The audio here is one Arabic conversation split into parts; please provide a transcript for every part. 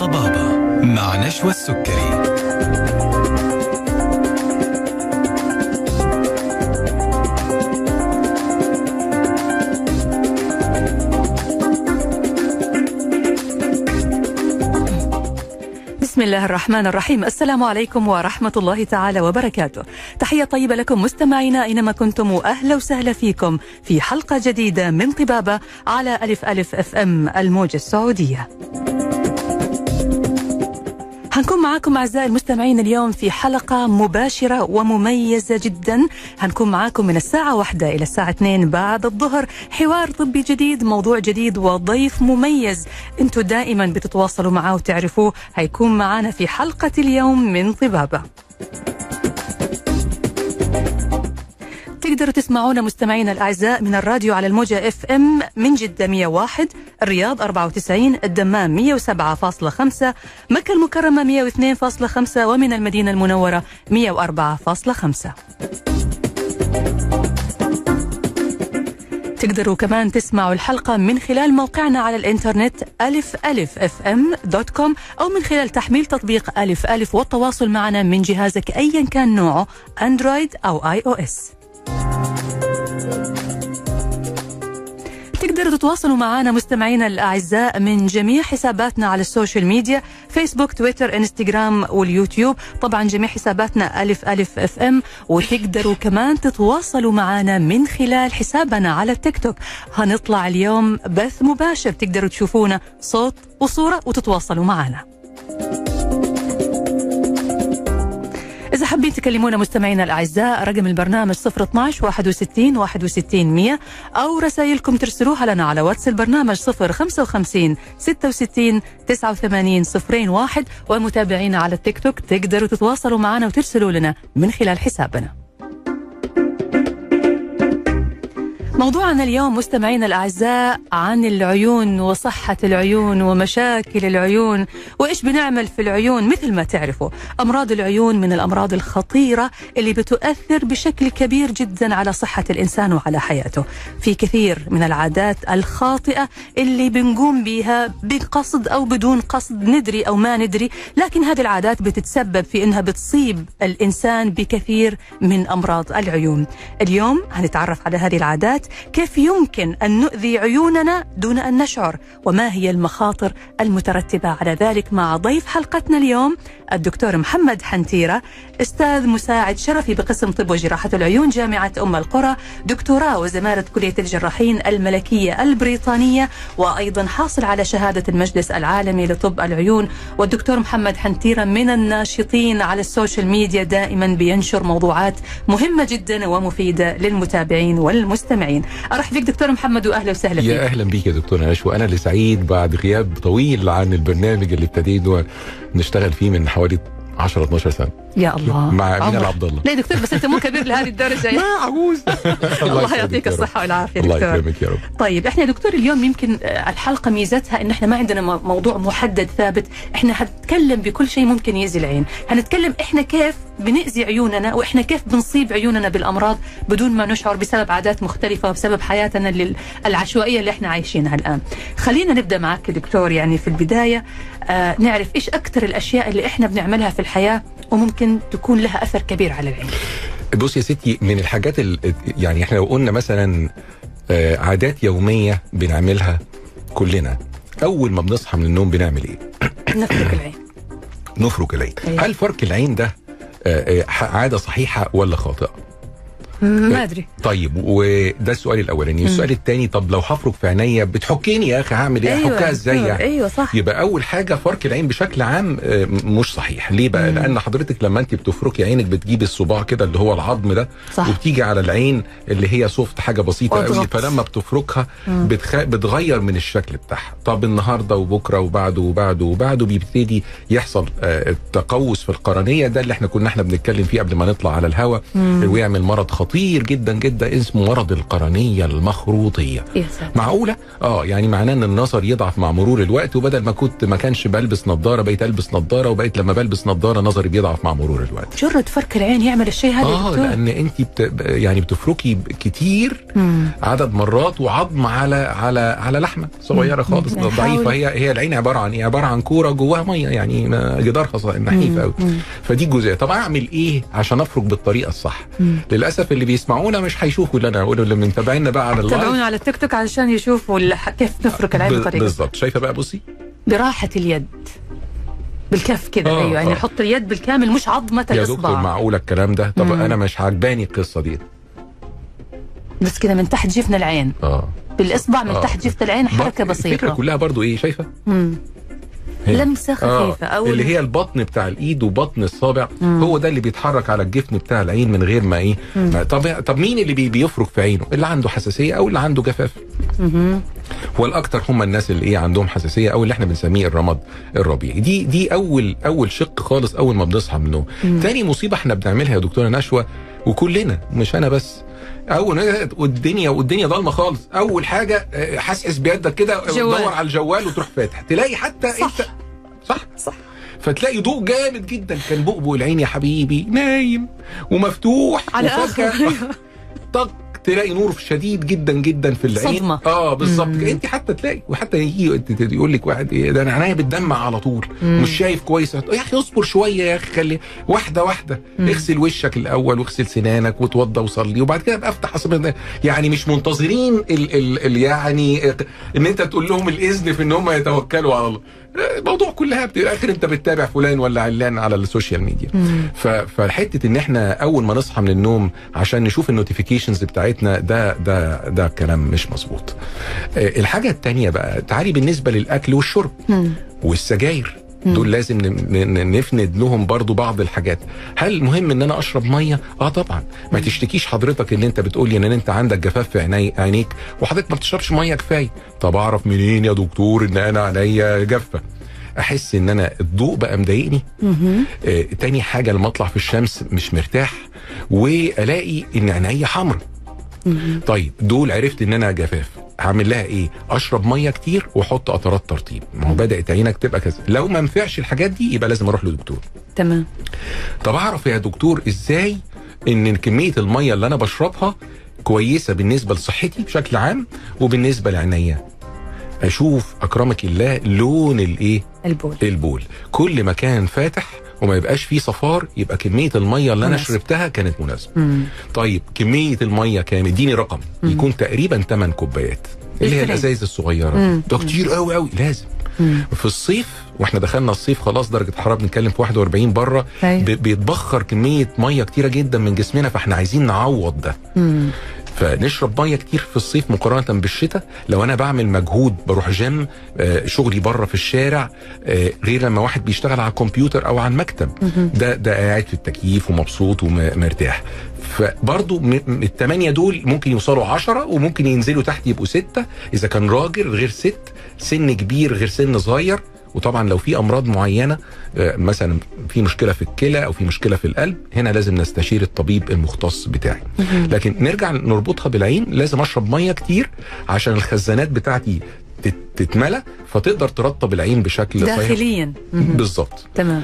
طبابة مع نشوى السكري. بسم الله الرحمن الرحيم. السلام عليكم ورحمة الله تعالى وبركاته. تحية طيبة لكم مستمعينا أينما كنتم وأهلا وسهلا فيكم في حلقة جديدة من طبابة على ألف ألف أف أم الموجة السعودية. هنكون معاكم أعزائي المستمعين اليوم في حلقة مباشرة ومميزة جدا. هنكون معاكم من الساعة واحدة إلى الساعة اثنين بعد الظهر. حوار طبي جديد موضوع جديد وضيف مميز. أنتم دائما بتتواصلوا معاه وتعرفوه. هيكون معانا في حلقة اليوم من طبابة. تقدروا تسمعونا مستمعينا الأعزاء من الراديو على الموجة FM من جدة 101 الرياض 94 الدمام 107.5 مكة المكرمة 102.5 ومن المدينة المنورة 104.5 تقدروا كمان تسمعوا الحلقة من خلال موقعنا على الإنترنت ألف ألف FM dot com أو من خلال تحميل تطبيق ألف ألف والتواصل معنا من جهازك أيا كان نوعه أندرويد أو iOS. تقدروا تتواصلوا معنا مستمعينا الأعزاء من جميع حساباتنا على ال social media فيسبوك تويتر إنستغرام واليوتيوب. طبعا جميع حساباتنا ألف ألف FM. وتقدروا كمان تتواصلوا معنا من خلال حسابنا على التيك توك. هنطلع اليوم بث مباشر. تقدروا تشوفونا صوت وصورة وتتواصلوا معنا. إذا حابين تكلمونا مستمعينا الأعزاء رقم البرنامج 012 61 61 100 أو رسائلكم ترسلوها لنا على واتس البرنامج 055 66 89 01 ومتابعينا على التيك توك تقدروا تتواصلوا معنا وترسلوا لنا من خلال حسابنا. موضوعنا اليوم مستمعينا الأعزاء عن العيون وصحة العيون ومشاكل العيون وإيش بنعمل في العيون. مثل ما تعرفوا أمراض العيون من الأمراض الخطيرة اللي بتؤثر بشكل كبير جدا على صحة الإنسان وعلى حياته. في كثير من العادات الخاطئة اللي بنقوم بها بقصد أو بدون قصد ندري أو ما ندري لكن هذه العادات بتتسبب في إنها بتصيب الإنسان بكثير من أمراض العيون. اليوم هنتعرف على هذه العادات كيف يمكن أن نؤذي عيوننا دون أن نشعر؟ وما هي المخاطر المترتبة على ذلك مع ضيف حلقتنا اليوم؟ الدكتور محمد حنتيرة أستاذ مساعد شرفي بقسم طب وجراحة العيون جامعة أم القرى دكتوراه وزمالة كلية الجراحين الملكية البريطانية وأيضا حاصل على شهادة المجلس العالمي لطب العيون. والدكتور محمد حنتيرة من الناشطين على ال social media دائما بينشر موضوعات مهمة جدا ومفيدة للمتابعين والمستمعين. أرحب بك دكتور محمد وأهلا وسهلا يا فيك. أهلا بيك يا دكتور نشوى أنا اللي سعيد بعد غياب طويل عن البرنامج اللي ابتدينا نشتغل فيه من حوالي 10 12 سنة. يا الله. مع امين عمرك. عبد الله لا يا دكتور بس أنت مو كبير لهذه الدرجة يعني. لا عجوز. الله يعطيك. الصحة والعافية الله دكتور. يكرمك يا رب. طيب إحنا دكتور اليوم يمكن آه، الحلقة ميزتها إن إحنا ما عندنا موضوع محدد ثابت. إحنا هنتكلم بكل شيء ممكن يأذي العين. هنتكلم إحنا كيف بنأذي عيوننا وإحنا كيف بنصيب عيوننا بالأمراض بدون ما نشعر بسبب عادات مختلفة وبسبب حياتنا العشوائية اللي إحنا عايشينها الآن. خلينا نبدأ معك يا دكتور يعني في البداية. نعرف إيش أكثر الأشياء اللي إحنا بنعملها في الحياة وممكن تكون لها أثر كبير على العين. بص يا ستي من الحاجات ال... يعني إحنا لو قلنا مثلا آه، عادات يومية بنعملها كلنا أول ما بنصحى من النوم بنعمل إيه؟ نفرك العين. نفرك العين. أيوة. هل فرك العين ده آه، آه، عادة صحيحة ولا خاطئة؟ ما أدري. طيب وده السؤال الأولاني. السؤال الثاني طب لو هفرك في عينيا بتحكيني يا أخي هعمل إيه؟ احكها إزاي دكتور، يعني؟ أيوه صح. يبقى أول حاجة فرك العين بشكل عام آه، مش صحيح. ليه بقى؟ مم. لأن حضرتك لما انت بتفركي عينك بتجيبي الصباع كده اللي هو العظم ده صح. وبتيجي على العين اللي هي سوفت حاجة بسيطة قوي. فلما بتفركها. بتخ... بتغير من الشكل بتاعها. طب النهارده وبكرة وبعده وبعده وبعده بيبتدي يحصل آه، تقوس في القرنية ده اللي إحنا كنا إحنا بنتكلم فيه قبل ما نطلع على الهواء. ويعمل مرض خطير. خطير جدا جدا اسمه؟ مرض القرنية المخروطية. معقولة؟ آه يعني معناه إن النظر يضعف مع مرور الوقت وبدل ما كنت ما كانش بلبس نظارة بقيت ألبس نظارة وبقيت لما بلبس نظارة نظري بيضعف مع مرور الوقت. مجرد فرك العين يعمل الشيء هذا آه دكتور؟ لأن أنت بت... يعني بتفركي كتير مم. عدد مرات وعظم على على على لحمة صغيرة خالص. ضعيفة. هي هي العين عبارة عن إيه؟ عبارة عن كورة جواها مية يعني جدارها نحيف قوي. فدي جزئية. طب أعمل إيه عشان أفرك بالطريقة الصح؟ مم. للأسف اللي بيسمعونا مش هيشوفوا اللي أنا هقوله اللي متابعينا بقى على اللايف. تابعونا على التيك توك علشان يشوفوا كيف نفرك العين بطريقة. بالظبط شايفة بقى بصي براحة اليد. بالكف كذا آه، أيوه يعني آه. حط اليد بالكامل مش عظمة يا دكتور الاصبع معقولة الكلام ده؟ طب مم. أنا مش عجباني القصة دي. بس كذا من تحت جفن العين. آه. بالإصبع من آه. تحت جفن العين حركة الفكرة بسيطة. كلها برضو إيه شايفة؟ مم. لمسة خفيفة. أو اللي هي البطن بتاع الإيد وبطن الصابع مم. هو ده اللي بيتحرك على الجفن بتاع العين من غير ما إيه. ما طب طب مين اللي بي بيفرك في عينه؟ اللي عنده حساسية أو اللي عنده جفاف. مهم. والاكثر هم الناس اللي إيه عندهم حساسية أو اللي إحنا بنسميه الرمد الربيعي. دي دي اول أول شق خالص أول ما بنصحى من النوم. تاني مصيبة إحنا بنعملها يا دكتورة نشوى وكلنا مش أنا بس أول والدنيا والدنيا ضلمة خالص. أول حاجة آه، حسس بيدك كده جوال. دور على الجوال وتروح فاتح. تلاقي حتى صح. انت صح؟ صح. فتلاقي ضوء جامد جدا. كان بؤبؤ العين يا حبيبي. نايم. ومفتوح. على اخر طق تلاقي نور شديد جدا جدا في العين صدمة. آه بالظبط. أنت حتى تلاقي وحتى يجي يقول لك واحد إيه ده أنا عينيا بتدمع على طول مم. مش شايف كويس يا أخي اصبر شوية يا أخي خلي واحدة واحدة مم. اغسل وشك الأول واغسل سنانك وتوضى وصلي وبعد كده ابقى افتح. يعني مش منتظرين ال ال ال يعني إن أنت تقول لهم الإذن في إن هم يتوكلوا على الله الموضوع كلها في الآخر أنت بتتابع فلان ولا علان على ال social media مم. ف- فالحته إن إحنا أول ما نصحى من النوم عشان نشوف ال notifications بتاعتنا ده ده ده كلام مش مظبوط آه، الحاجة التانية بقى تعالي بالنسبة للأكل والشرب. والسجاير. دول لازم نفند لهم برضو بعض الحاجات. هل مهم إن أنا أشرب مية؟ آه طبعا. ما تشتكيش حضرتك إن أنت بتقولي إن أنت عندك جفاف في عيني عينيك وحضرتك ما بتشربش مية كفاية. طب أعرف منين يا دكتور إن أنا عينيا جافه أحس إن أنا الضوء بقى مضايقني. آه، تاني حاجة لما أطلع في الشمس مش مرتاح وألاقي إن عينيا حمرا مهم. طيب دول عرفت إن أنا جفاف. هعمل لها إيه؟ أشرب مية كتير وأحط قطرات ترطيب. ما هو بدأت عينك تبقى كذا. لو ما نفعش الحاجات دي يبقى لازم أروح لدكتور. تمام. طب أعرف يا دكتور إزاي إن كمية المية اللي أنا بشربها كويسة بالنسبة لصحتي بشكل عام وبالنسبة لعينيا؟ أشوف أكرمك الله لون الإيه؟ البول. البول. كل ما كان فاتح وما يبقاش فيه صفار يبقى كمية المية اللي أنا. شربتها كانت مناسبة مم. طيب كمية المية كام اديني رقم مم. يكون تقريبا 8 كوبايات اللي هي. الأزايز الصغيرة. ده كتير قوي قوي لازم مم. في الصيف وإحنا دخلنا الصيف خلاص درجة الحرارة بنتكلم في 41 بره أيوة. ب- بيتبخر كمية مية كتيرة جدا من جسمنا فاحنا عايزين نعوض ده مم. فنشرب مية كتير في الصيف مقارنة بالشتاء. لو أنا بعمل مجهود بروح جيم آه، شغلي بره في الشارع آه، غير لما واحد بيشتغل على الكمبيوتر أو على المكتب. ده ده قاعد في التكييف ومبسوط ومرتاح م- الثمانية دول ممكن يوصلوا عشرة وممكن ينزلوا تحت يبقوا ستة. إذا كان راجل غير ست سن كبير غير سن صغير وطبعا لو في أمراض معينة آه، مثلا في مشكلة في الكلى أو في مشكلة في القلب هنا لازم نستشير الطبيب المختص بتاعي. لكن نرجع نربطها بالعين لازم أشرب مية كتير عشان الخزانات بتاعتي تت- تتملى فتقدر ترطب العين بشكل داخليا. بالظبط. تمام.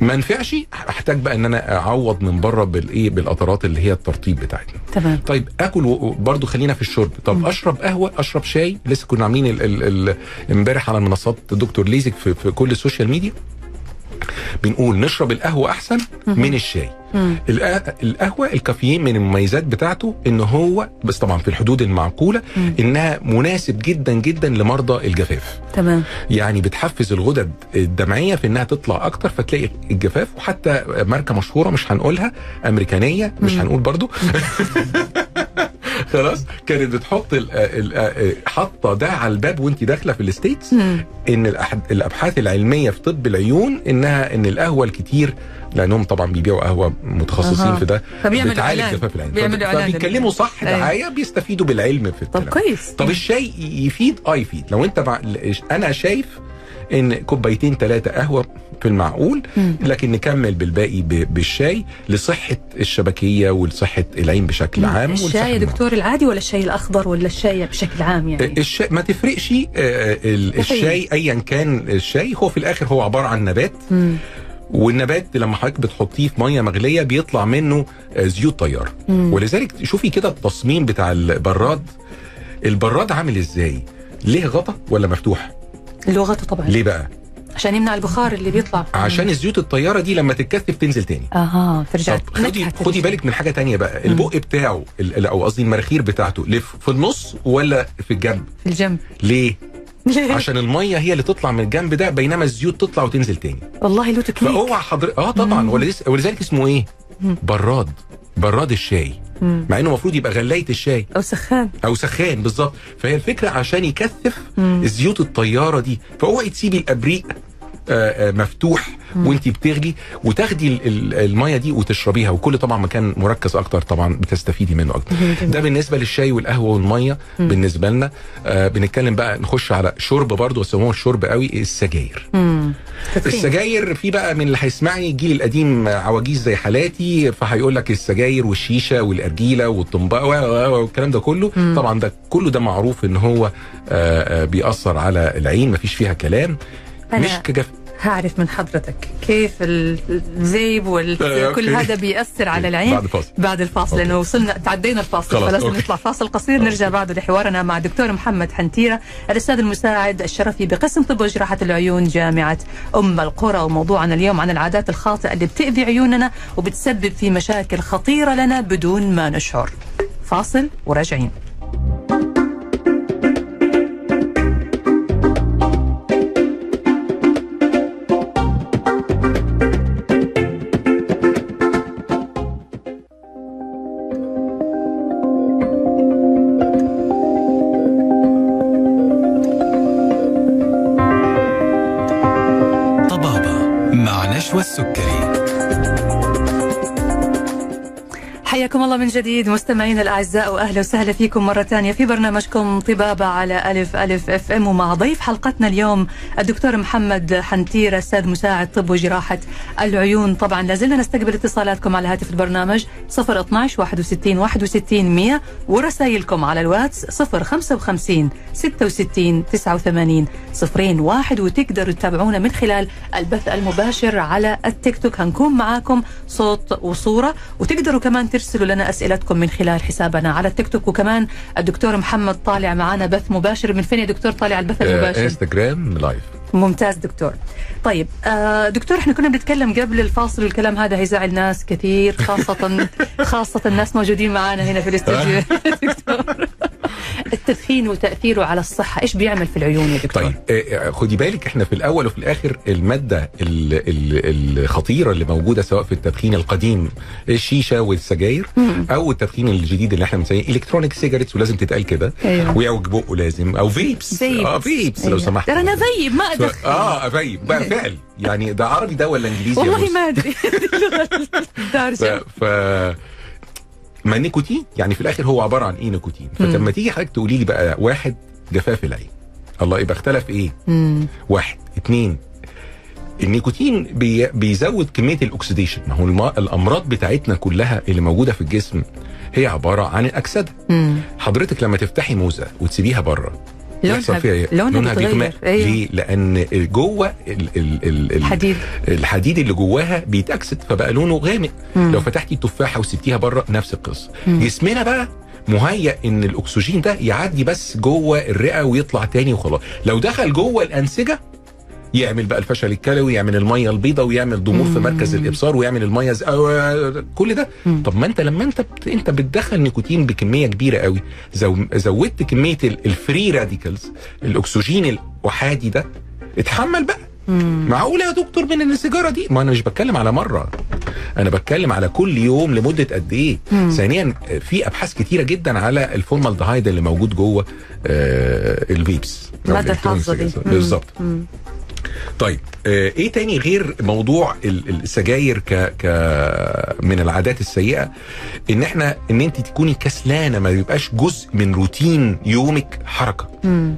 ما نفعش أحتاج بقى إن أنا أعوض من بره بالإيه بالقطرات اللي هي الترطيب بتاعتنا. تمام. طيب آكل برضو خلينا في الشرب. طب مم. أشرب قهوة أشرب شاي. لسه كنا عاملين ال- ال- ال- امبارح على منصات دكتور ليزك في, في كل ال social media. بنقول نشرب القهوة أحسن من الشاي. القهوة الكافيين من المميزات بتاعته إن هو بس طبعا في الحدود المعقولة. إنها مناسب جدا جدا لمرضى الجفاف. تمام. يعني بتحفز الغدد الدمعية في إنها تطلع أكتر فتلاقي الجفاف وحتى ماركة مشهورة مش هنقولها أمريكانية مش. هنقول برضو. خلاص كانت بتحط حاطة ده على الباب وانت داخلة في الستيتس. إن الأبحاث العلمية في طب العيون انها إن القهوة الكتير لأنهم طبعا بيبيعوا قهوة متخصصين أها. في ده بتعالج. جفاف العين بيعملوا فبيتكلموا صح أيوة. دعاية بيستفيدوا بالعلم في طب الكلام كويس طب الشاي يفيد آه يفيد لو أنت مع... أنا شايف إن كوبايتين ثلاثة قهوة في المعقول. لكن نكمل بالباقي بالشاي لصحة الشبكية ولصحة العين بشكل عام الشاي يا. دكتور العادي ولا الشاي الأخضر ولا الشاي بشكل عام يعني الشاي ما تفرقش آه، ال- الشاي ايا كان الشاي هو في الآخر هو عبارة عن نبات مم. والنبات لما حضرتك بتحطيه في مية مغلية بيطلع منه آه، زيوت طيار. ولذلك شوفي كده التصميم بتاع البراد البراد عامل إزاي ليه غطا ولا مفتوح لغته طبعا ليه بقى عشان يمنع البخار اللي بيطلع. عشان الزيوت الطيارة دي لما تتكثف تنزل تاني. أها ترجع خدي خدي. بالك من حاجة تانية بقى. البق بتاعه أو قصدي المراخير بتاعته ليه في النص ولا في الجنب؟ في الجنب. ليه؟ عشان المية هي اللي تطلع من الجنب ده بينما الزيوت تطلع وتنزل تاني. والله له تكنيك فاوعى حضرتك آه طبعا. ولذ- ولذلك اسمه إيه. براد. براد الشاي. مم. مع إنه المفروض يبقى غلاية الشاي. أو سخان. أو سخان بالظبط. فهي الفكرة عشان يكثف مم. الزيوت الطيارة دي. فأوعي تسيبي الأبريق مفتوح وانت بتغلي وتاخدي ال- ال- المية دي وتشربيها وكل طبعا مكان مركز أكتر طبعا بتستفيدي منه أكتر. ده بالنسبة للشاي والقهوة والمية بالنسبة لنا. آه بنتكلم بقى نخش على شرب برضه بس هو الشرب قوي السجاير. السجاير في بقى من اللي هيسمعني الجيل القديم عواجيز زي حالاتي فهيقول لك السجاير والشيشة والارجيله والطنباء و- و- والكلام ده كله. مم. طبعا ده كله ده معروف إن هو آه، آه، بيأثر على العين مفيش فيها كلام. مش كجف هعرف من حضرتك كيف ال- الزيب آه، وكل أوكي. هذا بيأثر على العين بعد فاصل. بعد الفاصل. لأنه وصلنا تعدينا الفاصل خلاص، فلازم. نطلع فاصل قصير نرجع بعده لحوارنا مع الدكتور محمد حنتيرة الأستاذ المساعد الشرفي بقسم طب وجراحة العيون جامعة أم القرى وموضوعنا اليوم عن العادات الخاطئة اللي بتأذي عيوننا وبتسبب في مشاكل خطيرة لنا بدون ما نشعر فاصل وراجعين مع نشوى حياكم الله من جديد مستمعينا الأعزاء واهلا وسهلا فيكم مرة ثانية في برنامجكم طبابة على ألف ألف أف إم. ومع ضيف حلقتنا اليوم الدكتور محمد حنتيره أستاذ مساعد طب وجراحة العيون. طبعا لازلنا نستقبل اتصالاتكم على هاتف البرنامج 012 61 61 100 ورسائلكم على الواتس 055 66 89 صفرين واحد. وتقدروا تتابعونا من خلال البث المباشر على التيك توك. هنكون معاكم صوت وصورة وتقدروا كمان ترسلوا لنا أسئلتكم من خلال حسابنا على التيك توك. وكمان الدكتور محمد طالع معنا بث مباشر. من فين يا دكتور طالع البث آه، المباشر؟ إنستغرام لايف ممتاز دكتور طيب آه دكتور إحنا كنا بنتكلم قبل الفاصل والكلام هذا هيزعل ناس كثير خاصة خاصة الناس موجودين معانا هنا في الاستوديو دكتور التدخين وتأثيره على الصحة إيش بيعمل في العيون يا دكتور؟ طيب آه، خدي بالك إحنا في الأول وفي الآخر المادة ال- ال- الخطيرة اللي موجودة سواء في التدخين القديم الشيشة والسجاير. أو التدخين الجديد اللي إحنا بنسميه electronic cigarettes ولازم تتقال كده أيوه. وتعوج بقك لازم أو vapes vapes. آه vapes لو أيوه. سمحت ترى أنا فيب ما آه فيب بقى فعل. يعني ده عربي ده ولا انجليزي والله؟ ما أدري. ف, ما النيكوتين يعني في الآخر هو عبارة عن إيه نيكوتين؟ فلما تيجي حضرتك تقولي لي بقى واحد جفاف العين. الله يبقى اختلف إيه؟ مم. واحد. اتنين. النيكوتين بي بيزود كمية ال oxidation ما هو الم- الأمراض بتاعتنا كلها اللي موجودة في الجسم هي عبارة عن الأكسدة. مم. حضرتك لما تفتحي موزة وتسيبيها بره لونها- فيها إيه؟ لونها. بيغمق أيوه. ليه؟ لأن جوه ال ال ال ال الحديد الحديد اللي جواها بيتأكسد فبقى لونه غامق مم. لو فتحتي التفاحة وسبتيها بره نفس القصة. جسمنا بقى مهيأ إن الأكسجين ده يعدي بس جوه الرئة ويطلع تاني وخلاص لو دخل جوه الأنسجة يعمل بقى الفشل الكلوي يعمل المية البيضاء ويعمل ضمور في. مركز الإبصار ويعمل المية ز... أو- كل ده مم. طب ما انت لما انت بت... انت بتدخل نيكوتين بكمية كبيرة قوي زو... زودت كمية ال- ال free radicals الأكسجين الأحادي ده اتحمل بقى مم. معقوله يا دكتور من السيجارة دي ما أنا مش بتكلم على مرة أنا بتكلم على كل يوم لمدة قد إيه. ثانيا في أبحاث كتيرة جدا على الفورمالدهايد اللي موجود جوه آه ال vapes مادة الحافظة دي. بالظبط. طيب آه إيه تاني غير موضوع ال- السجاير ك ك من العادات السيئة؟ إن إحنا إن أنت تكوني كسلانة ما يبقاش جزء من روتين يومك حركة. مم.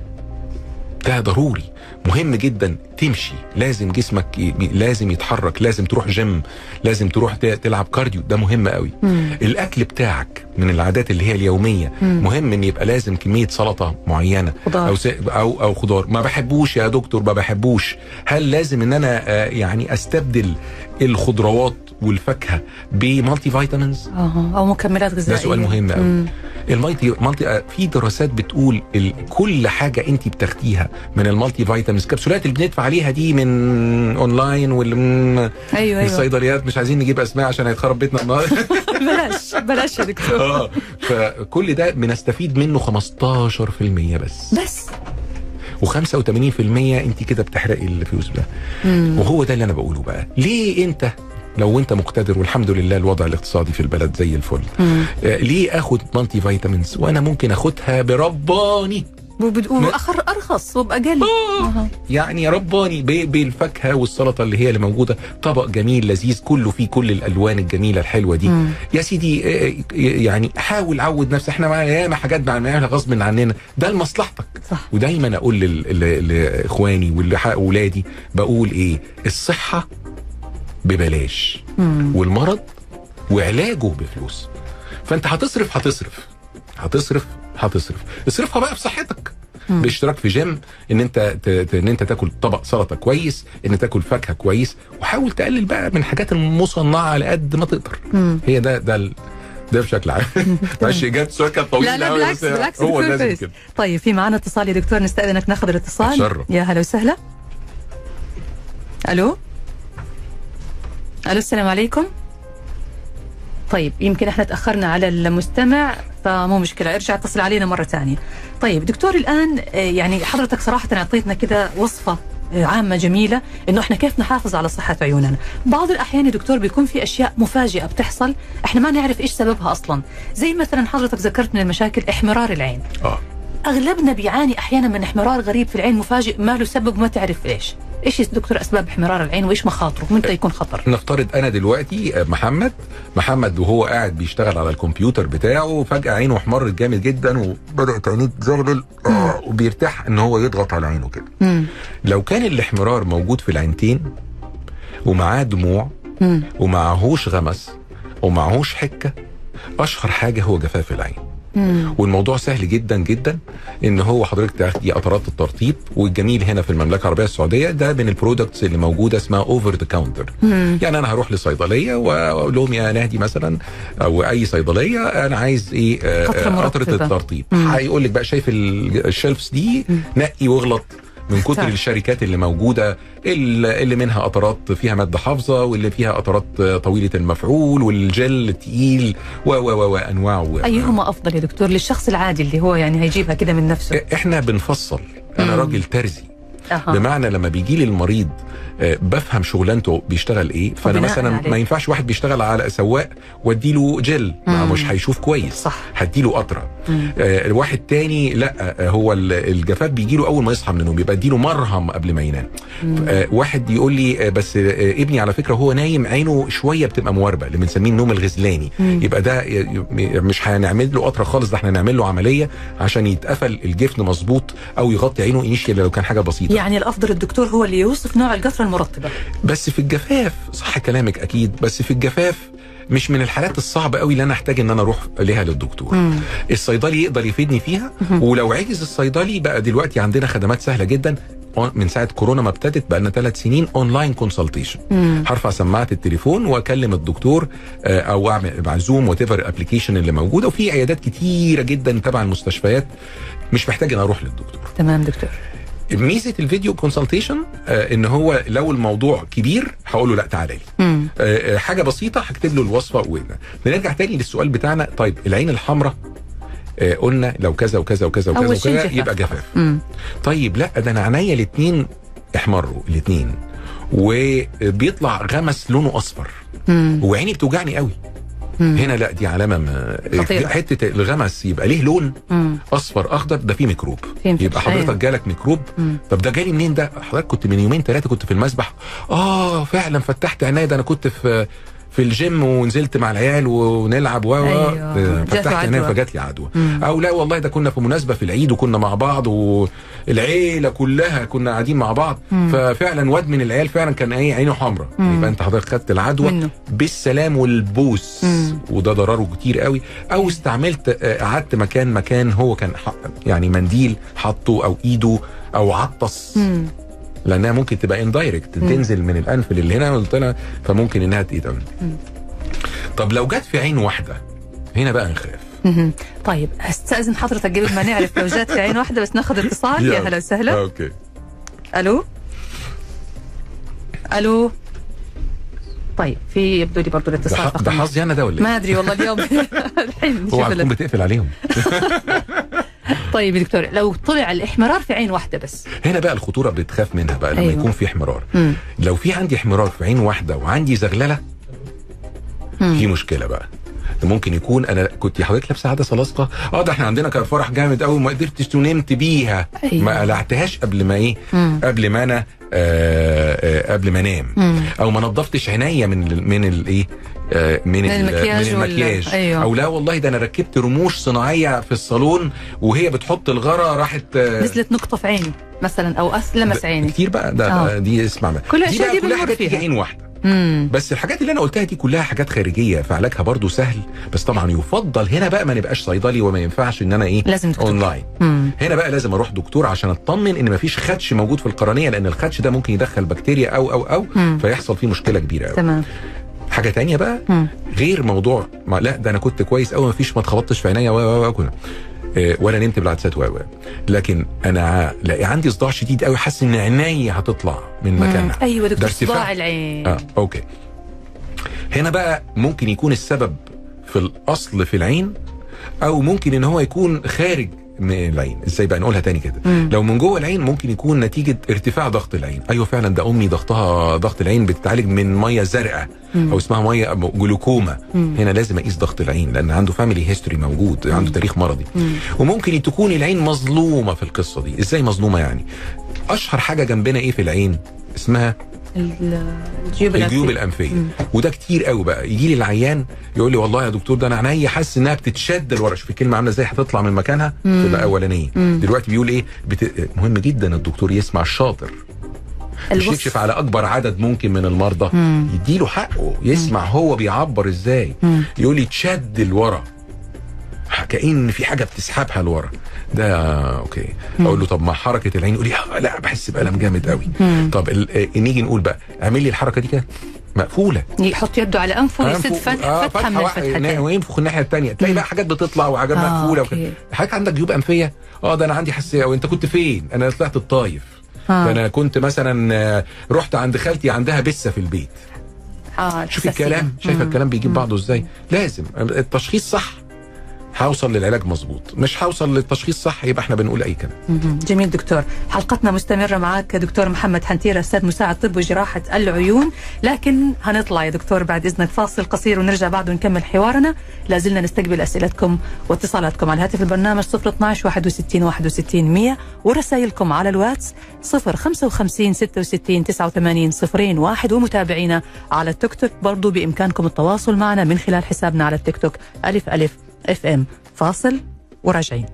ده ضروري. مهم جدا تمشي. لازم جسمك ي- لازم يتحرك لازم تروح جيم لازم تروح تلعب cardio. ده مهم قوي. مم. الأكل بتاعك من العادات اللي هي اليومية مم. مهم إن يبقى لازم كمية سلطة معينة. خضار. أو س... أو أو خضار. ما بحبوش يا دكتور ما بحبوش. هل لازم إن أنا آه، يعني أستبدل الخضروات والفاكهة ب multivitamins؟ آه أو مكملات غذائيه ده سؤال مهم قوي. ال multi multi آه، في دراسات بتقول. كل حاجة انت بتاخديها من ال multivitamins. كبسولات اللي بندفع عليها دي من اونلاين واللي من أيوه أيوه. الصيدليات. مش عايزين نجيب أسماء عشان هيتخرب بيتنا النهارده. بلاش بلاش يا دكتور. آه فكل ده بنستفيد منه 15% بس. بس. و85% انت كده بتحرقي الفلوس ده. مم. وهو ده اللي أنا بقوله بقى. ليه أنت لو انت مقتدر والحمد لله الوضع الاقتصادي في البلد زي الفل. آه، ليه اخد مالتي فيتامينز وأنا ممكن اخدها برباني. وبد- واخر أرخص وباقل آه. يعني رباني بالفاكهة والسلطة اللي هي اللي موجودة. طبق جميل لذيذ كله فيه كل الألوان الجميلة الحلوة دي. مم. يا سيدي آه، يعني حاول عود نفسك. إحنا معانا ياما حاجات بنعملها غصب عننا. ده لمصلحتك. صح. ودايما أقول لإخواني واولادي بقول إيه؟ الصحة ببلاش. مم. والمرض وعلاجه بفلوس. فأنت هتصرف هتصرف. هتصرف هتصرف. اصرفها بقى في صحتك مم. باشتراك في جيم إن أنت ت... ت- إن أنت تاكل طبق سلطة كويس إن تاكل فاكهة كويس وحاول تقلل بقى من الحاجات المصنعة على قد ما تقدر. مم. هي ده ده ال... ده بشكل عام. معلش اجابه السؤال كانت طويلة لا لا بالعكس بالعكس هو لازم. كده. طيب في معنا اتصال يا دكتور نستأذنك ناخذ الاتصال. يا هلا وسهلا. ألو؟ ألو السلام عليكم طيب يمكن إحنا تأخرنا على المستمع فمو مشكلة ارجع اتصل علينا مرة ثانية طيب دكتور الآن آه، يعني حضرتك صراحة أعطيتنا كده وصفة آه، عامة جميلة إنه إحنا كيف نحافظ على صحة عيوننا. بعض الأحيان يا دكتور بيكون في أشياء مفاجئة بتحصل إحنا ما نعرف إيش سببها أصلا. زي مثلا حضرتك ذكرت من المشاكل احمرار العين. آه أغلبنا بيعاني أحيانا من احمرار غريب في العين مفاجئ ما له سبب وما تعرف إيش إيش دكتور أسباب احمرار العين وإيش مخاطره؟ متى يكون خطر؟ نفترض أنا دلوقتي آه، محمد محمد وهو قاعد بيشتغل على الكمبيوتر بتاعه فجأة عينه احمرت جامد جدا وبدأت عينيه تزغلل آه، وبيرتاح إن هو يضغط على عينه كده. لو كان الاحمرار موجود في العينتين ومعاه دموع. ومعهوش غمص ومعهوش حكة أشهر حاجة هو جفاف العين. مم. والموضوع سهل جدا جدا إن هو حضرتك تاخدي قطرات الترطيب والجميل هنا في المملكة العربية السعودية ده من ال products اللي موجودة اسمها over the counter مم. يعني أنا هروح لصيدلية وأقول لهم يا نهدي مثلا أو أي صيدلية أنا عايز إيه آه، قطرة. الترطيب مم. هيقول لك بقى شايف ال- ال shelves دي نقي واغلط من كتر اختار. الشركات اللي موجودة اللي منها قطرات فيها مادة حافظة واللي فيها قطرات طويلة المفعول والجل التقيل و و و وأنواع و- أيهما أفضل يا دكتور للشخص العادي اللي هو يعني هيجيبها كده من نفسه إحنا بنفصل أنا. راجل ترزي أها. بمعنى لما بيجي لي المريض بفهم شغلانته بيشتغل إيه فأنا مثلا عليه. ما ينفعش واحد بيشتغل على سواق وأديله جل ما. مش هيشوف كويس صح. هديله قطرة. آه واحد تاني لا آه هو ال- الجفاف بيجي له أول ما يصحى من النوم يبقى أديله مرهم قبل ما ينام آه واحد يقول لي آه بس آه ابني على فكرة هو نايم عينه شوية بتبقى مواربة اللي بنسميه النوم الغزلاني مم. يبقى ده مش هنعمل له قطرة خالص ده إحنا هنعمل له عملية عشان يتقفل الجفن مظبوط أو يغطي عينه انيشيال لو كان حاجة بسيطة يعني الأفضل الدكتور هو اللي يوصف نوع القطره المرطبة. بس في الجفاف صح كلامك أكيد بس في الجفاف مش من الحالات الصعبة قوي اللي أنا أحتاج إن أنا أروح ليها للدكتور. مم. الصيدلي يقدر يفيدني فيها ولو عجز الصيدلي بقى دلوقتي عندنا خدمات سهلة جدا من ساعة كورونا ما ابتدت بقى لنا ثلاث سنين online consultation مم. هرفع سماعة التليفون وأكلم الدكتور آه، أو أعمل مع زوم whatever ال application اللي موجودة وفي عيادات كتيرة جدا تبع المستشفيات مش محتاج إن أروح للدكتور. تمام دكتور. ميزة ال video consultation آه إن هو لو الموضوع كبير هقول له لأ تعالى لي. آه آه، حاجة بسيطة هكتب له الوصفة وهنا نرجع تاني للسؤال بتاعنا طيب العين الحمراء قلنا لو كذا وكذا وكذا وكذا وكذا جفاف. يبقى جفاف. طيب لأ ده أنا عينيا الاثنين احمروا الاثنين وبيطلع غمص لونه أصفر. وعيني بتوجعني قوي مم. هنا لا دي علامة خطيرة. حتة الغمص يبقى ليه لون مم. أصفر أخضر ده فيه ميكروب. يبقى حضرتك أيوة. جالك ميكروب مم. طب ده جالي منين ده حضرتك كنت من يومين ثلاثة كنت في المسبح آه فعلا فتحت عينيا ده أنا كنت في في الجيم ونزلت مع العيال ونلعب و أيوة. فتحت عينيا. فجات لي عدوى. أو لا والله ده كنا في مناسبة في العيد وكنا مع بعض والعيلة كلها كنا قاعدين مع بعض مم. ففعلا واد من العيال فعلا كان إيه عينه حمراء. يبقى أنت حضرتك خدت العدوى. بالسلام والبوس مم. وده ضرره كتير قوي أو استعملت آه، قعدت مكان مكان هو كان يعني منديل حطه أو إيده أو عطس مم. لأنها ممكن تبقى indirect. تنزل من الأنف اللي هنا وطلع فممكن إنها تتقبل مم. طب لو جت في عين واحدة هنا بقى نخاف. طيب أستأذن حضرتك قبل ما نعرف لو جات في عين واحدة بس ناخذ اتصال يا. هلا وسهلا okay ألو ألو طيب في يبدو لي برضه الاتصال ده. حظي أنا ده ولا ما إيه؟ أدري والله اليوم الحين تكون بتقفل عليهم طيب يا دكتور لو طلع الاحمرار في عين واحدة بس هنا بقى الخطورة بتخاف منها بقى لما أيوة. يكون في احمرار مم. لو في عندي احمرار في عين واحدة وعندي زغللة مم. في مشكلة بقى ممكن يكون أنا كنت حضرتك لابسة عادة لاصقه آه ده إحنا عندنا كان فرح جامد قوي ما قدرتش ونمت بيها أيوة. ما قلعتهاش قبل ما إيه مم. قبل ما أنا قبل ما انام. أو ما نظفتش عينيا من من الايه آه من, من ال- المكياج من المكياج أيوة. أو لا والله ده أنا ركبت رموش صناعية في الصالون وهي بتحط الغرة راحت آه نزلت نقطة في عيني مثلا أو لمس عيني كتير بقى ده آه. آه. دي اسمع بقى كل بقى دي كلها حاجات فيها. عين واحدة مم. بس الحاجات اللي أنا قلتها دي كلها حاجات خارجية فعلاجها برضو سهل بس طبعا يفضل هنا بقى ما نبقاش صيدلي وما ينفعش إن أنا إيه لازم دكتور. أونلاين مم. هنا بقى لازم أروح دكتور عشان أطمن إن مفيش خدش موجود في القرنية لأن الخدش ده ممكن يدخل بكتيريا أو أو أو مم. فيحصل فيه مشكلة كبيرة قوي تمام حاجة تانية بقى مم. غير موضوع ما لا ده أنا كنت كويس قوي مفيش ما اتخبطتش في عينيا و و و ولا نمت بالعدسات و لكن أنا لا عندي صداع شديد قوي حاسس إن عينيا هتطلع من مكانها. أيوه دكتور. صداع العين آه أوكي هنا بقى ممكن يكون السبب في الأصل في العين أو ممكن إن هو يكون خارج من العين. إزاي بقى؟ نقولها تاني كده. مم. لو من جوه العين ممكن يكون نتيجة ارتفاع ضغط العين. أيوه فعلا ده أمي ضغطها ضغط العين بتتعالج من مية زرقاء مم. أو اسمها مية جلوكوما. مم. هنا لازم أقيس ضغط العين لأن عنده family history موجود عنده تاريخ مرضي. مم. وممكن تكون العين مظلومة في القصة دي. إزاي مظلومة يعني؟ أشهر حاجة جنبنا إيه في العين؟ اسمها ال- الجيوب الجيوب الأنفية. الأنفية مم. وده كتير قوي بقى يجي لي العيان يقول لي والله يا دكتور ده أنا عينيا حاسس إنها بتتشد لورا شوف الكلمة عاملة إزاي هتطلع من مكانها مم. تبقى أولانية مم. دلوقتي بيقول إيه بت... مهم جدا الدكتور يسمع الشاطر. يكشف على أكبر عدد ممكن من المرضى مم. يديله حقه يسمع هو بيعبر إزاي مم. يقول لي تشد لورا كأن في حاجة بتسحبها لورا ده أوكي. أقول له طب ما حركة العين يقول لي آه، لا بحس بألم جامد قوي. طب آه، نيجي نقول بقى اعمل لي الحركة دي كده. مقفولة. يحط يده على أنفه ويسد أنفه- فتح آه، فتحة من الفتحتين وينفخ الناحية الثانية تلاقي بقى حاجات بتطلع وحاجات آه، مقفولة. وكده. حضرتك عندك جيوب أنفية؟ آه ده أنا عندي حساسيه وانت كنت فين؟ أنا طلعت الطايف. آه. ده أنا كنت مثلا آه، رحت عند خالتي عندها بسة في البيت. آه شوف. الكلام شايفة مم. الكلام بيجيب بعضه إزاي؟ لازم. التشخيص صح. هوصل للعلاج مظبوط. مش هوصل للتشخيص صح يبقى إحنا بنقول أي كلام. جميل دكتور. حلقتنا مستمرة معك دكتور محمد حنتيرة أستاذ مساعد طب وجراحة العيون. لكن هنطلع يا دكتور بعد إذنك فاصل قصير ونرجع بعد ونكمل حوارنا. لازلنا نستقبل أسئلتكم واتصالاتكم على هاتف البرنامج 012 61 61 100 ورسائلكم على الواتس 055 66 89 صفرين واحد. ومتابعينا على التيك توك برضو بإمكانكم التواصل معنا من خلال حسابنا على التيك توك. ألف ألف إف إم فاصل وراجعين.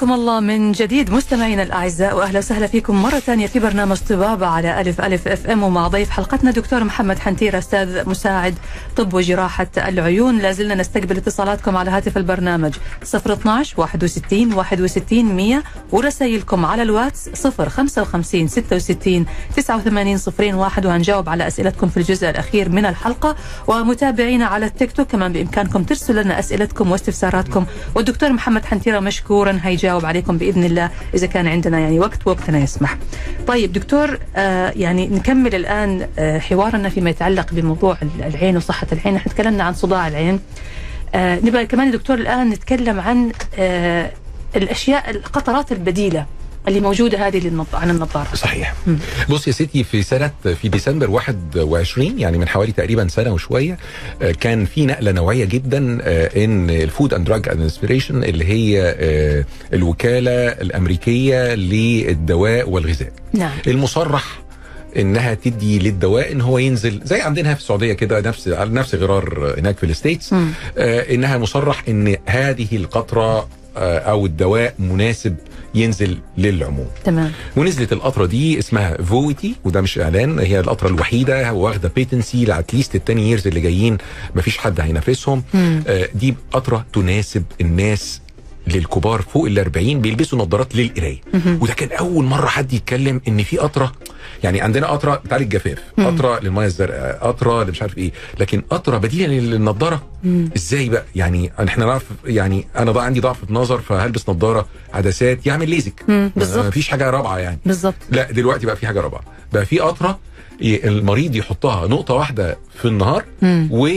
حياكم الله من جديد مستمعينا الأعزاء وأهلا وسهلا فيكم مرة ثانية في برنامج طبابة على ألف ألف أف إم ومع ضيف حلقتنا دكتور محمد حنتيره أستاذ مساعد طب وجراحة العيون. لا زلنا نستقبل اتصالاتكم على هاتف البرنامج 012 61 61 100 ورسائلكم على الواتس 055 66 89 صفرين واحد وهنجاوب على أسئلتكم في الجزء الأخير من الحلقة. ومتابعينا على التيك توك كمان بإمكانكم ترسلوا لنا أسئلتكم واستفساراتكم. والدكتور محمد حنتيره مشكورا حيجاوب عليكم بإذن الله إذا كان عندنا يعني وقت وقتنا يسمح. طيب دكتور آه يعني نكمل الآن آه حوارنا فيما يتعلق بموضوع العين وصحة العين، إحنا تكلمنا عن صداع العين. آه كمان دكتور الآن نتكلم عن آه الأشياء القطرات البديلة اللي موجودة هذه للنض... عن النظارة. صحيح بص يا ستي في سنة في ديسمبر 21 يعني من حوالي تقريبا سنة وشوية آه، كان في نقلة نوعية جدا آه، إن ال Food and Drug Administration اللي هي آه، الوكالة الأمريكية للدواء والغذاء نعم. المصرح إنها تدي للدواء إن هو ينزل زي عندنا في السعودية كده نفس على نفس غرار هناك في ال States. آه إنها مصرح إن هذه القطرة آه أو الدواء مناسب ينزل للعموم تمام. ونزلت القطرة دي اسمها Vuity وده مش إعلان هي القطرة الوحيدة واخدة patency ل at least ten years اللي جايين مفيش حد هينافسهم. آه دي قطرة تناسب الناس للكبار فوق ال 40 بيلبسوا نظارات للقراية. وده كان أول مرة حد يتكلم إن في قطرة يعني عندنا قطرة بتاع الجفاف قطرة للمية الزرقاء قطرة مش عارف إيه لكن قطرة بديلة للنضارة. إزاي بقى؟ يعني إحنا نعرف يعني أنا بقى عندي ضعف في النظر فهلبس نظارة عدسات يعمل ليزك بالظبط. مفيش حاجة رابعة يعني. بالضبط. لا دلوقتي بقى في حاجة رابعة. بقى في قطرة المريض يحطها نقطة واحدة في النهار مم. و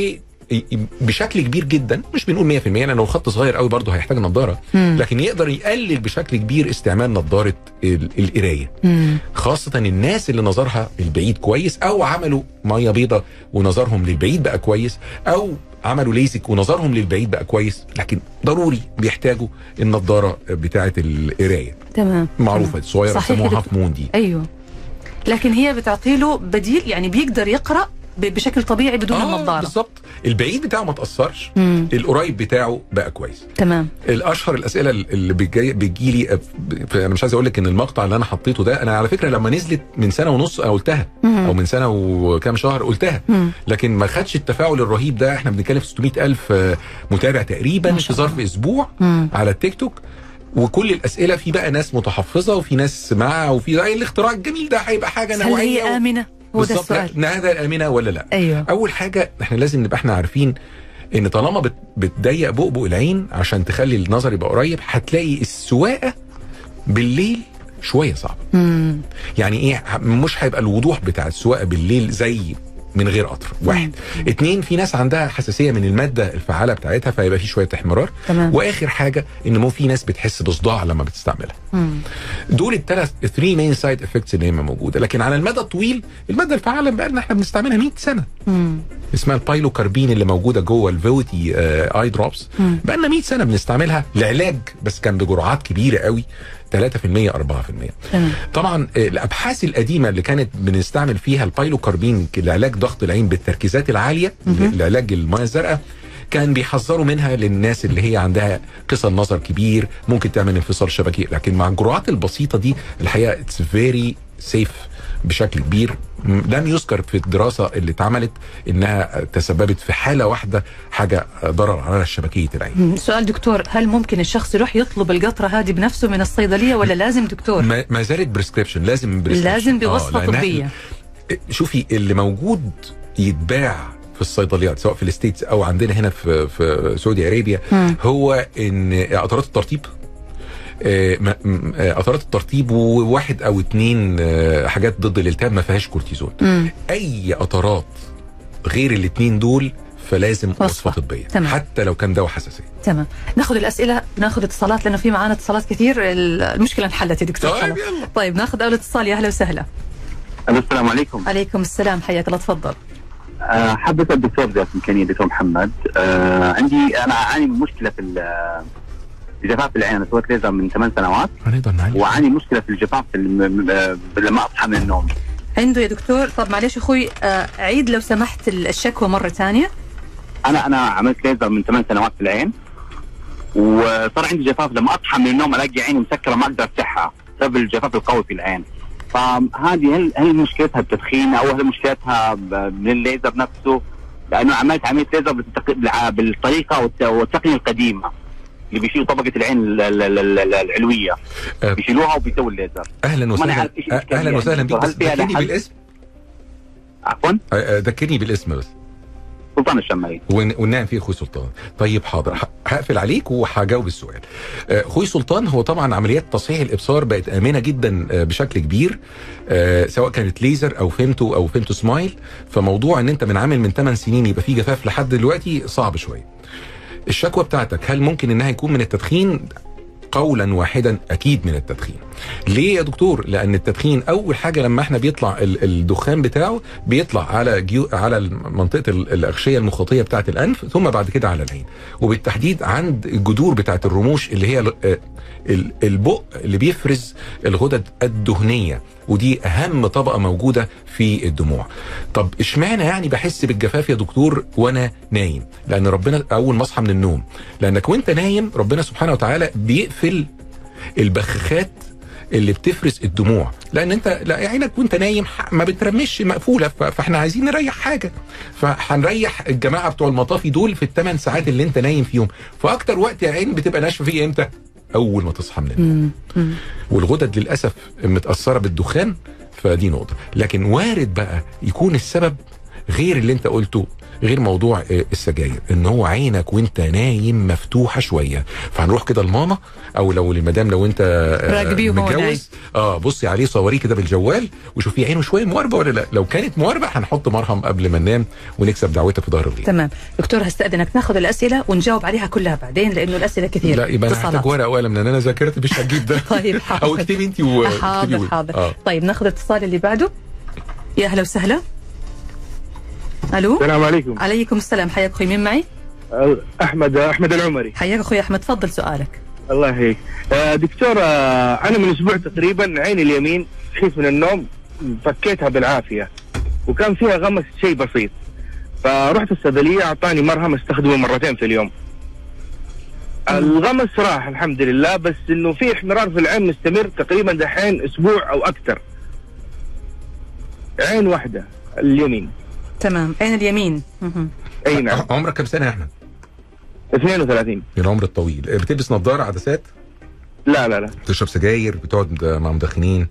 بشكل كبير جدا مش بنقول 100% لأن لو خط صغير قوي برضه هيحتاج نظاره. لكن يقدر يقلل بشكل كبير استعمال نظاره ال- القراية. مم. خاصة الناس اللي نظرها البعيد كويس أو عملوا مية بيضة ونظرهم للبعيد بقى كويس أو عملوا ليزك ونظرهم للبعيد بقى كويس لكن ضروري بيحتاجوا النظارة بتاعة القراية. تمام. صحيح. بيسموها يا half moon دي. أيوه. لكن هي بتعطي له بديل يعني بيقدر يقرأ بشكل طبيعي بدون آه النظارة. بالظبط البعيد بتاعه ما تأثرش. مم. القريب بتاعه بقى كويس. تمام. الأشهر الأسئلة اللي بتجي بتجي لي أنا مش عايز أقول لك إن المقطع اللي أنا حطيته ده أنا على فكرة لما نزلت من سنة ونص أنا قلتها مم. أو من سنة وكام شهر قلتها. مم. لكن ما خدش التفاعل الرهيب ده. إحنا بنتكلم في 600 ألف آه، متابع تقريبا في ظرف أسبوع مم. على التيك توك. وكل الأسئلة في بقى ناس متحفظة وفي ناس مع وفي أي الاختراع الجميل ده هيبقى حاجة هل نوعية هي آمنة؟ هو ده. السؤال. امنه ولا لا؟ أيوه. أول حاجة إحنا لازم نبقى إحنا عارفين إن طالما بت- بتضيق بؤبؤ العين عشان تخلي النظر يبقى قريب هتلاقي السواقة بالليل شوية صعبة. مم. يعني إيه؟ مش هيبقى الوضوح بتاع السواقة بالليل زي من غير قطر. واحد. اتنين في ناس عندها حساسية من المادة الفعالة بتاعتها فيبقى في شوية احمرار. تمام. وآخر حاجة إن مو في ناس بتحس بصداع لما بتستعملها. مم. دول الثلاث 3 مين side effects اللي هي موجودة. لكن على المدى الطويل المادة الفعالة بقى لنا إحنا بنستعملها 100 سنة. مم. اسمها ال pilocarpine اللي موجودة جوه ال Vuity آه eye drops. بقى لنا 100 سنة بنستعملها لعلاج بس كان بجرعات كبيرة قوي. 3% 4% تمام. طبعا آه، الأبحاث القديمة اللي كانت بنستعمل فيها ال pilocarpine لعلاج ضغط العين بالتركيزات العالية لعلاج الميه الزرقاء كان بيحذروا منها للناس اللي هي عندها قصر نظر كبير ممكن تعمل انفصال شبكي لكن مع الجرعات البسيطة دي الحقيقة it's very safe بشكل كبير. لم يذكر في الدراسة اللي اتعملت إنها تسببت في حالة واحدة حاجة ضرر على شبكيه العين. سؤال دكتور هل ممكن الشخص يروح يطلب القطرة هذه بنفسه من الصيدلية ولا لازم دكتور ما زالت prescription لازم prescription. لازم بوصفة لأنها- طبية شوفي اللي موجود يتباع في الصيدليات سواء في ال States أو عندنا هنا في في Saudi Arabia. هو إن قطرات الترطيب آه، آه، قطرات الترطيب وواحد أو اتنين آه، حاجات ضد الالتهاب ما فيهاش كورتيزون. مم. أي قطرات غير الاتنين دول فلازم وصفة. وصفة طبية تمام. حتى لو كان دواء حساسية. تمام. ناخذ الأسئلة ناخذ اتصالات لأنه في معانا اتصالات كثير المشكلة انحلت يا دكتور. طيب،. طيب ناخذ أول اتصال. يا أهلا وسهلا. السلام عليكم. عليكم السلام. حياك الله. تفضل. أه أسأل الدكتور ذات إمكانية دكتور محمد. أه عندي أنا أعاني من ال- في جفاف العين سويت ليزر من ثمان سنوات. وأعاني مشكلة في الجفاف في الم- م- لما أصحى من النوم. عنده يا دكتور. طب معلش أخوي آه، عيد لو سمحت الشكوى مرة ثانية. أنا أنا عملت ليزر من ثمان سنوات في العين. وصار عندي جفاف لما أصحى من النوم ألاقي عيني مسكرة ما أقدر أفتحها بسبب الجفاف القوي في العين. فهذه هل هل مشكلتها التدخين أو هل مشكلتها من الليزر نفسه؟ لأنه عملت عمليه ليزر بالطريقة والت- والتقنية القديمة. اللي بيشيلوا طبقة العين ال- ال- ال- ال- العلوية. أه. بيشيلوها وبيسووا الليزر. أهلا وسهلا. الإشكالية أهلا وسهلا. على ذكرني؟ بالاسم. عفوا؟ ذكرني بالاسم بس. سلطان الشمالي وننام فيه أخوي سلطان. طيب حاضر. هقفل عليك وهجاوب السؤال. أخوي سلطان هو طبعا عمليات تصحيح الإبصار بقت آمنة جدا بشكل كبير. سواء كانت ليزر أو فيمتو أو femto smile. فموضوع إن أنت من عامل من 8 سنين يبقى فيه جفاف لحد دلوقتي صعب شوية. الشكوى بتاعتك هل ممكن إنها يكون من التدخين؟ قولا واحدا أكيد من التدخين. ليه يا دكتور؟ لأن التدخين أول حاجة لما إحنا بيطلع ال- الدخان بتاعه بيطلع على جيو على منطقة ال- الأغشية المخاطية بتاعة الأنف ثم بعد كده على العين. وبالتحديد عند الجذور بتاعة الرموش اللي هي ال- ال- البق اللي بيفرز الغدد الدهنية. ودي أهم طبقة موجودة في الدموع. طب إشمعنى يعني بحس بالجفاف يا دكتور وأنا نايم؟ لأن ربنا أول ما أصحى من النوم. لأنك وأنت نايم ربنا سبحانه وتعالى بيقفل البخاخات اللي بتفرز الدموع. لأن أنت لا عينك وأنت نايم ما بترمش مقفولة فإحنا عايزين نريح حاجة. فهنريح الجماعة بتوع المطافي دول في الثمان ساعات اللي أنت نايم فيهم. فاكتر وقت يا عين بتبقى ناشفة فيه إمتى؟ أول ما تصحى من النوم. والغدد للأسف متأثرة بالدخان فدي نقطة. لكن وارد بقى يكون السبب غير اللي انت قلته غير موضوع آه، السجاير إن هو عينك وأنت نايم مفتوحة شوية. فهنروح كده لماما أو لو للمدام لو أنت آه،. متجوز. آه بصي عليه صوريه كده بالجوال وشوفي عينه شوية مواربه ولا لأ. لو كانت مواربه هنحط مرهم قبل ما ننام ونكسب دعوتها في ظهر الغيب تمام. دكتور هستأذنك. ناخذ الأسئلة ونجاوب عليها كلها بعدين لأنه الأسئلة كثير لا يبقى أنا هحتاج ورقة وقلم لأن أنا ذاكرتي مش هتجيب ده. طيب حاضر. أو اكتبي انت واكتبي حاضر و- حاضر. آه. طيب ناخذ الاتصال اللي بعده. يا أهلا وسهلا. ألو؟ السلام عليكم. عليكم السلام. حياك أخوي مين معي؟ أحمد أحمد العمري. حياك أخوي أحمد تفضل سؤالك. الله يحييك. آه، دكتور آه، أنا من أسبوع تقريبا عيني اليمين صحيت من النوم فكيتها بالعافية وكان فيها غمس شيء بسيط فرحت الصيدلية أعطاني مرهم أستخدمه مرتين في اليوم. الغمس راح الحمد لله بس إنه في احمرار في العين مستمر تقريبا دحين أسبوع أو أكثر. عين واحدة اليمين. تمام. عين اليمين. اي نعم عمرك كم سنة يا أحمد؟ 32 من العمر الطويل. بتلبس نظارة عدسات؟ لا لا لا. بتشرب سجاير؟ بتقعد مع مدخنين؟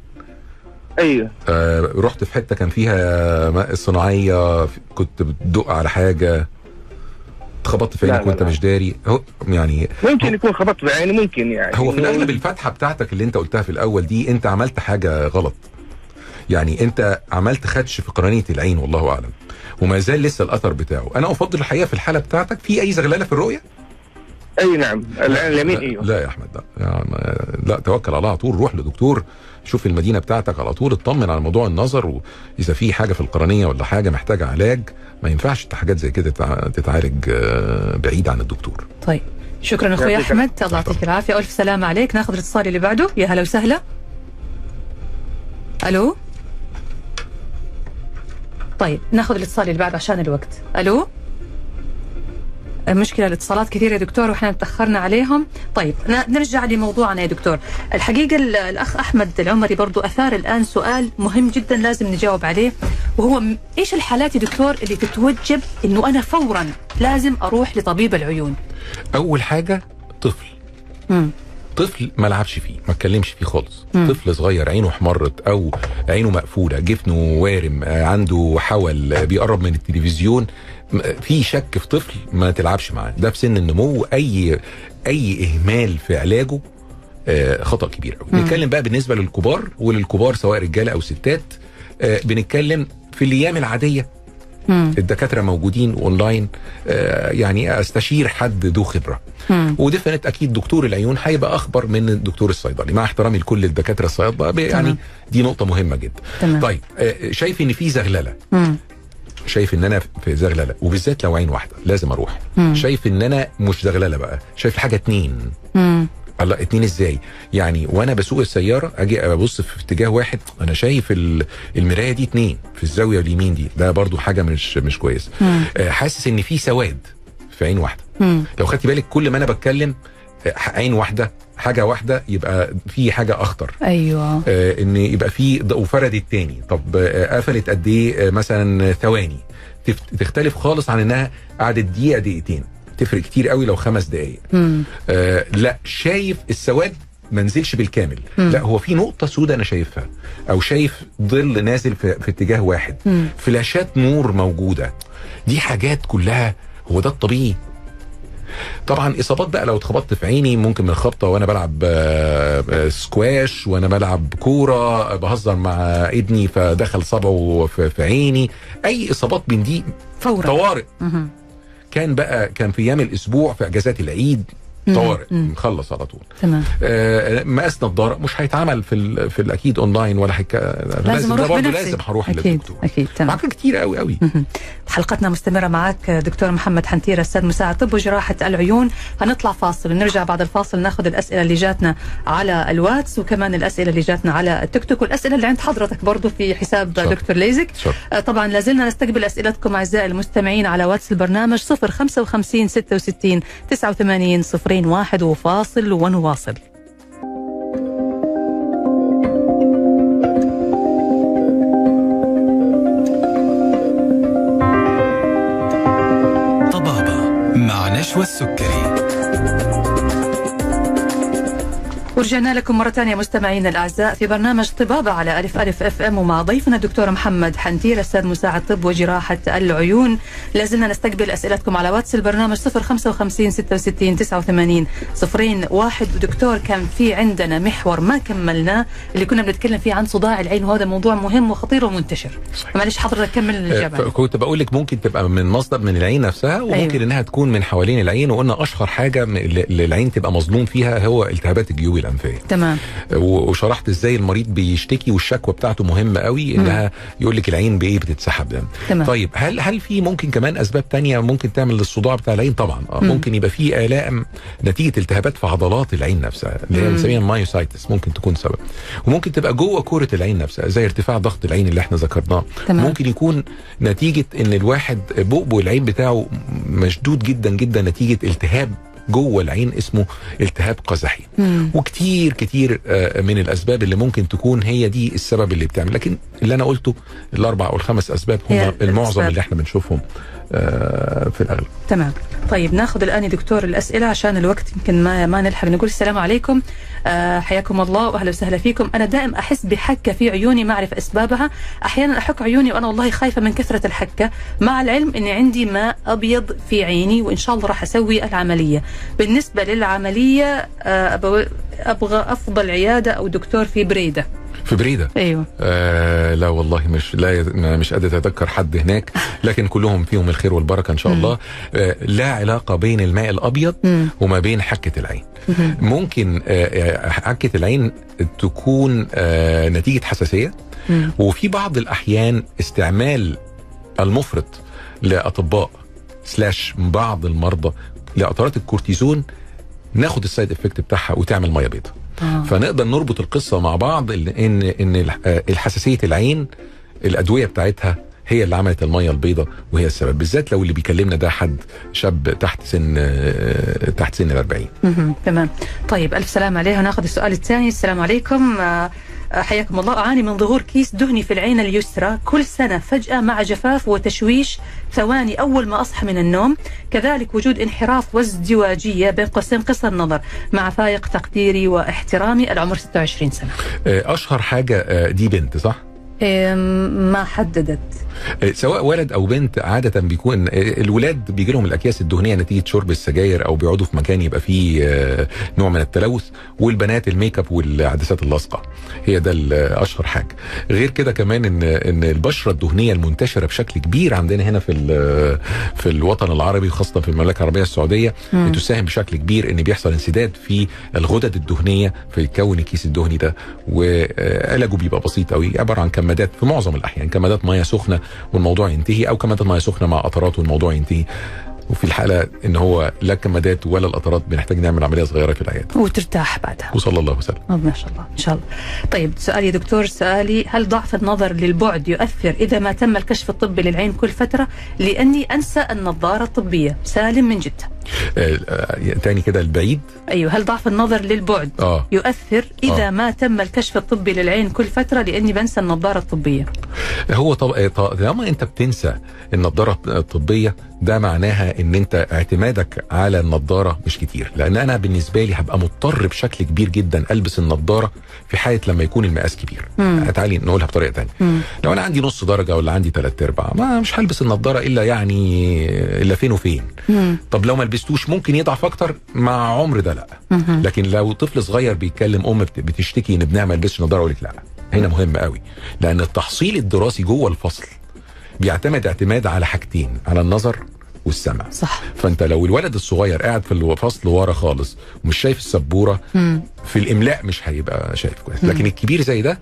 أيوه. آه رحت في حتة كان فيها ماء صناعيه كنت بتدق على حاجة. اتخبطت في عينك وانت. مش داري هو يعني ممكن يكون خبطت بعيني ممكن يعني. هو في الأغلب الفتحة بتاعتك اللي أنت قلتها في الأول دي أنت عملت حاجة غلط. يعني انت عملت خدش في قرنية العين والله أعلم. وما زال لسه الأثر بتاعه. أنا أفضل الحقيقة في الحالة بتاعتك في أي زغللة في الرؤية؟ أي نعم. العين اليمين لا, أيوه. لا يا أحمد لا. يعني لا توكل على الله على طول. روح لدكتور شوف المدينة بتاعتك على طول. اطمن على موضوع النظر وإذا في حاجة في القرنية ولا حاجة محتاجة علاج ما ينفعش حاجات زي كده تتع- تتعالج آه، بعيد عن الدكتور. طيب. شكرا أخوي يعطيك أحمد. الله يعطيك العافية. ألف سلامة عليك. ناخذ الاتصال اللي بعده. يا هلا وسهلا. ألو؟ طيب ناخذ الاتصال اللي بعده عشان الوقت. ألو؟ المشكلة الاتصالات كثيرة يا دكتور وإحنا تأخرنا عليهم. طيب نرجع لموضوعنا يا دكتور. الحقيقة ال- الأخ أحمد العمري برضو أثار الآن سؤال مهم جدا لازم نجاوب عليه وهو إيش الحالات يا دكتور اللي تتوجب إنه أنا فورا لازم أروح لطبيب العيون؟ أول حاجة طفل. مم. طفل ما لعبش فيه ما اتكلمش فيه خالص. طفل صغير عينه احمرت أو عينه مقفولة جفنه وارم آه، عنده حول آه، بيقرب من التلفزيون م- في شك في طفل ما تلعبش معاه ده في سن النمو أي أي إهمال في علاجه آه، خطأ كبير قوي. نتكلم بقى بالنسبة للكبار وللكبار سواء رجالة أو ستات آه، بنتكلم في الأيام العادية مم. الدكاترة موجودين اونلاين آه، يعني أستشير حد ذو خبرة. ودفنت أكيد دكتور العيون هيبقى أخبر من الدكتور الصيدلي مع احترامي لكل الدكاترة الصيادلة يعني تمام. دي نقطة مهمة جدا تمام طيب آه، شايف إن في زغللة مم. شايف إن أنا في زغللة وبالذات لو عين واحدة لازم أروح مم. شايف إن أنا مش زغللة بقى شايف حاجة اتنين مم. الله اتنين إزاي؟ يعني وأنا بسوق السيارة أجي ابص في اتجاه واحد أنا شايف ال- المراية دي اتنين في الزاوية اليمين دي ده برضو حاجة مش مش كويسة. آه، حاسس ان في سواد في عين واحدة. مم. لو خدتي بالك كل ما أنا بتكلم آه، عين واحدة حاجة واحدة يبقى في حاجة اخطر. أيوه. آه، ان يبقى في وفرد التاني طب آه، قفلت قد إيه؟ آه، مثلا ثواني. تختلف خالص عن انها قعدت دقيقة دقيقتين. تفرق كتير قوي لو خمس دقائق مم. آه لا شايف السواد ما انزلش بالكامل مم. لا هو في نقطة سوداء أنا شايفها أو شايف ظل نازل في, في اتجاه واحد مم. فلاشات نور موجودة دي حاجات كلها هو ده الطبيعي طبعا إصابات بقى لو اتخبطت في عيني ممكن من خبطه وأنا بلعب آه، آه، سكواش وأنا بلعب كورة بهزر مع ابني فدخل صبعه في عيني أي إصابات من دي فورا طوارئ. كان بقى كان في أيام الأسبوع في أجازات العيد. طوارئ. نخلص على طول. تمام. آه، مقاس نظارة مش هيتعمل في ال في الاكيد أونلاين ولا هيك لازم أروح برضه بنفسي. لازم هروح للدكتور. أكيد تمام. معاك كتير قوي قوي. حلقتنا مستمرة معك دكتور محمد حنتيرة أستاذ مساعد طب وجراحة العيون. هنطلع فاصل ونرجع بعد الفاصل ناخذ الأسئلة اللي جاتنا على الواتس وكمان الأسئلة اللي جاتنا على التيك توك والأسئلة اللي عند حضرتك برضو في حساب شكرا. دكتور ليزك. شكرا. آه، طبعا لازلنا نستقبل أسئلتكم أعزائي المستمعين على واتس البرنامج 055 66 89 01 وفاصل ونواصل. طبابة مع نشوى السكري. ورجعنا لكم مرة ثانية مستمعينا الأعزاء في برنامج طبابة على ألف ألف FM ومع ضيفنا الدكتور محمد حنتيرة أستاذ مساعد طب وجراحة العيون لازلنا نستقبل أسئلتكم على واتس البرنامج 055 66 89 صفرين واحد ودكتور كان في عندنا محور ما كملناه اللي كنا بنتكلم فيه عن صداع العين وهذا موضوع مهم وخطير ومنتشر. معلش حضرتك كمل الإجابة كنت بقول لك ممكن تبقى من مصدر من العين نفسها وممكن. أيوة. إنها تكون من حوالين العين وقلنا م- اللي العين تبقى مظلوم فيها هو التهابات الجيوب الأنفية تمام وشرحت إزاي المريض بيشتكي والشكوى بتاعته مهمة قوي إنها يقول لك العين بإيه بتتسحب دم تمام. طيب هل هل في ممكن كمان أسباب تانية ممكن تعمل للصداع بتاع العين طبعا آه مم. ممكن يبقى في ألم نتيجة التهابات في عضلات العين نفسها اللي هي. بنسميها myositis ممكن تكون سبب وممكن تبقى جوه كورة العين نفسها زي ارتفاع ضغط العين اللي إحنا ذكرناه تمام. ممكن يكون نتيجة إن الواحد بؤبؤ العين بتاعه مشدود جدا جدا نتيجة التهاب جوه العين اسمه التهاب قزحي. وكتير كتير آه، من الأسباب اللي ممكن تكون هي دي السبب اللي بتعمل لكن اللي أنا قلته الأربع أو الخمس أسباب هم المعظم. اللي إحنا بنشوفهم في الأغلب. تمام. طيب ناخذ الآن يا دكتور الأسئلة عشان الوقت يمكن ما ما نلحق. نقول السلام عليكم. آه حياكم الله وأهلا وسهلا فيكم. أنا دائم أحس بحكة في عيوني ما أعرف أسبابها. أحيانا أحك عيوني وأنا والله خايفة من كثرة الحكة. مع العلم إني عندي ماء أبيض في عيني وإن شاء الله راح أسوي العملية. بالنسبة للعملية آه أبغى أفضل عيادة أو دكتور في بريدة. في بريدة. أيوه. آه لا والله مش لا مش قادر أتذكر حد هناك لكن كلهم فيهم الخير والبركة إن شاء الله. آه لا علاقة بين الماء الأبيض مم. وما بين حكة العين. مهم. ممكن آه، آه، حكة العين تكون آه، نتيجة حساسية. مم. وفي بعض الأحيان استعمال المفرط لأطباء slash بعض المرضى لقطرات الكورتيزون ناخد ال side effect بتاعها وتعمل مية بيضاء آه. فنقدر نربط القصة مع بعض ان إن آه، الحساسية العين الأدوية بتاعتها هي اللي عملت المية البيضاء وهي السبب. بالذات لو اللي بيكلمنا ده حد شاب تحت سن آه، تحت سن ال 40 مهم. تمام. طيب ألف سلام عليها. ناخذ السؤال الثاني. السلام عليكم. حياكم الله. أعاني من ظهور كيس دهني في العين اليسرى. كل سنة فجأة مع جفاف وتشويش. ثواني أول ما أصحى من النوم. كذلك وجود انحراف وازدواجية بين قوسين قصر نظر مع فائق تقديري واحترامي. العمر 26 سنة. آه، أشهر حاجة آه، دي بنت صح؟ ما حددت. سواء ولد أو بنت عادة بيكون آه، الولاد بيجي لهم الأكياس الدهنية نتيجة شرب السجاير أو بيقعدوا في مكان يبقى فيه آه، نوع من التلوث والبنات الميك اب والعدسات اللاصقة. هي ده أشهر حاجة. غير كده كمان إن إن البشرة الدهنية المنتشرة بشكل كبير عندنا هنا في ال- في الوطن العربي خاصة في المملكة العربية السعودية مم. بتساهم بشكل كبير إن بيحصل انسداد في الغدد الدهنية فيتكون الكيس الدهني ده. وعلاجه بيبقى بسيط قوي عبارة عن كمادات في معظم الأحيان كمادات ميه سخنة والموضوع ينتهي أو كمادات ميه سخنة مع قطرات والموضوع ينتهي. وفي الحالة إن هو لا الكمادات ولا القطرات بنحتاج نعمل عملية صغيرة في العياده وترتاح بعدها. وصلى الله وسلم. آه، ما شاء الله إن شاء الله. طيب سؤالي يا دكتور سؤالي هل ضعف النظر للبعد يؤثر إذا ما تم الكشف الطبي للعين كل فترة؟ لأني أنسى النظارة الطبية. سالم من جدة. تاني كده البعيد أيوه هل ضعف النظر للبعد آه يؤثر إذا آه. ما تم الكشف الطبي للعين كل فترة لأني بنسى النظارة الطبية هو طب... آه، طب... لما أنت بتنسى النضاره الطبية ده معناها إن أنت اعتمادك على النضاره مش كتير لأن أنا بالنسبة لي هبقى مضطر بشكل كبير جدا ألبس النضاره في حالة لما يكون المقاس كبير. تعالي نقولها بطريقة مم. لو أنا عندي نص درجة ولا عندي ثلاث أرباع ما مش هلبس النضاره إلا يعني إلا فين وفين مم. طب لو ما لبستوش ممكن يضعف أكتر مع عمر ده لأ. لكن لو طفل صغير بيتكلم أم بت- بتشتكي إن ابنها ما لبسش نظاره أقول لك لأ. هنا مهم قوي. لأن التحصيل الدراسي جوه الفصل بيعتمد اعتماد على حاجتين على النظر والسمع. صح. فأنت لو الولد الصغير قاعد في الفصل ورا خالص ومش شايف السبورة مم. في الإملاء مش هيبقى شايف كويس. لكن الكبير زي ده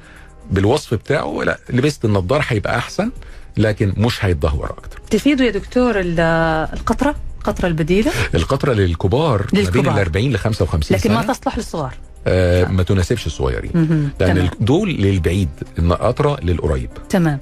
بالوصف بتاعه لأ لبست النضارة هيبقى أحسن لكن مش هيتدهور أكتر. تفيدوا يا دكتور ال- القطرة؟ القطرة البديلة؟ القطرة للكبار ما بين للكبار. ال 40 ل 55 لكن سنة. ما تصلح للصغار. آه ما تناسبش الصغيرين. لأن تمام. دول للبعيد القطره للقريب. تمام.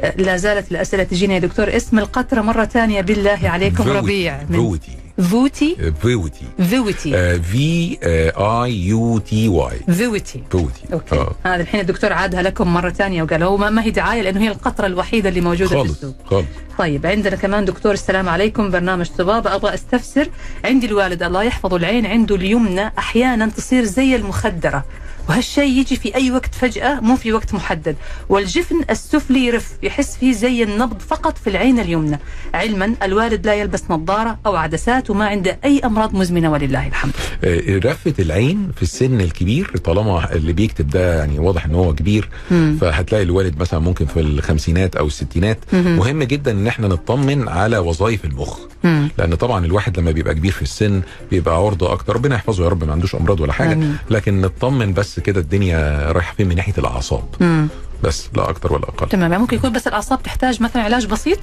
آه، لا زالت الأسئلة تجينا يا دكتور. اسم القطرة مرة ثانية. بالله عليكم فوتي. ربيع. من فوتي فوتي فوتي فوتي V U I T Y فوتي فوتي أوكي. آه. هذا الحين الدكتور عادها لكم مرة ثانية وقال هو ما, هي دعاية لأنه هي القطرة الوحيدة اللي موجودة في خالص السوق. خالص. طيب عندنا كمان دكتور السلام عليكم برنامج طبابة أبغى أستفسر عندي الوالد الله يحفظه العين عنده اليمنى أحيانا تصير زي المخدرة وهالشيء يجي في أي وقت فجأة مو في وقت محدد. والجفن السفلي يرف يحس فيه زي النبض فقط في العين اليمنى. علما الوالد لا يلبس نظارة أو عدسات وما عنده أي أمراض مزمنة ولله الحمد. آه، رفة العين في السن الكبير طالما اللي بيكتب ده يعني واضح إن هو كبير مم. فهتلاقي الوالد مثلا ممكن في الخمسينات أو الستينات. مهم. مهم جدا إن إحنا نطمن على وظائف المخ مم. لأن طبعا الواحد لما بيبقى كبير في السن بيبقى عرضه أكتر ربنا يحفظه يا رب ما عندوش أمراض ولا حاجة آمين. لكن نطمن بس كده الدنيا رايحة فين من ناحية الأعصاب مم. بس لا أكتر ولا أقل. تمام يعني ممكن يكون بس الأعصاب تحتاج مثلا علاج بسيط؟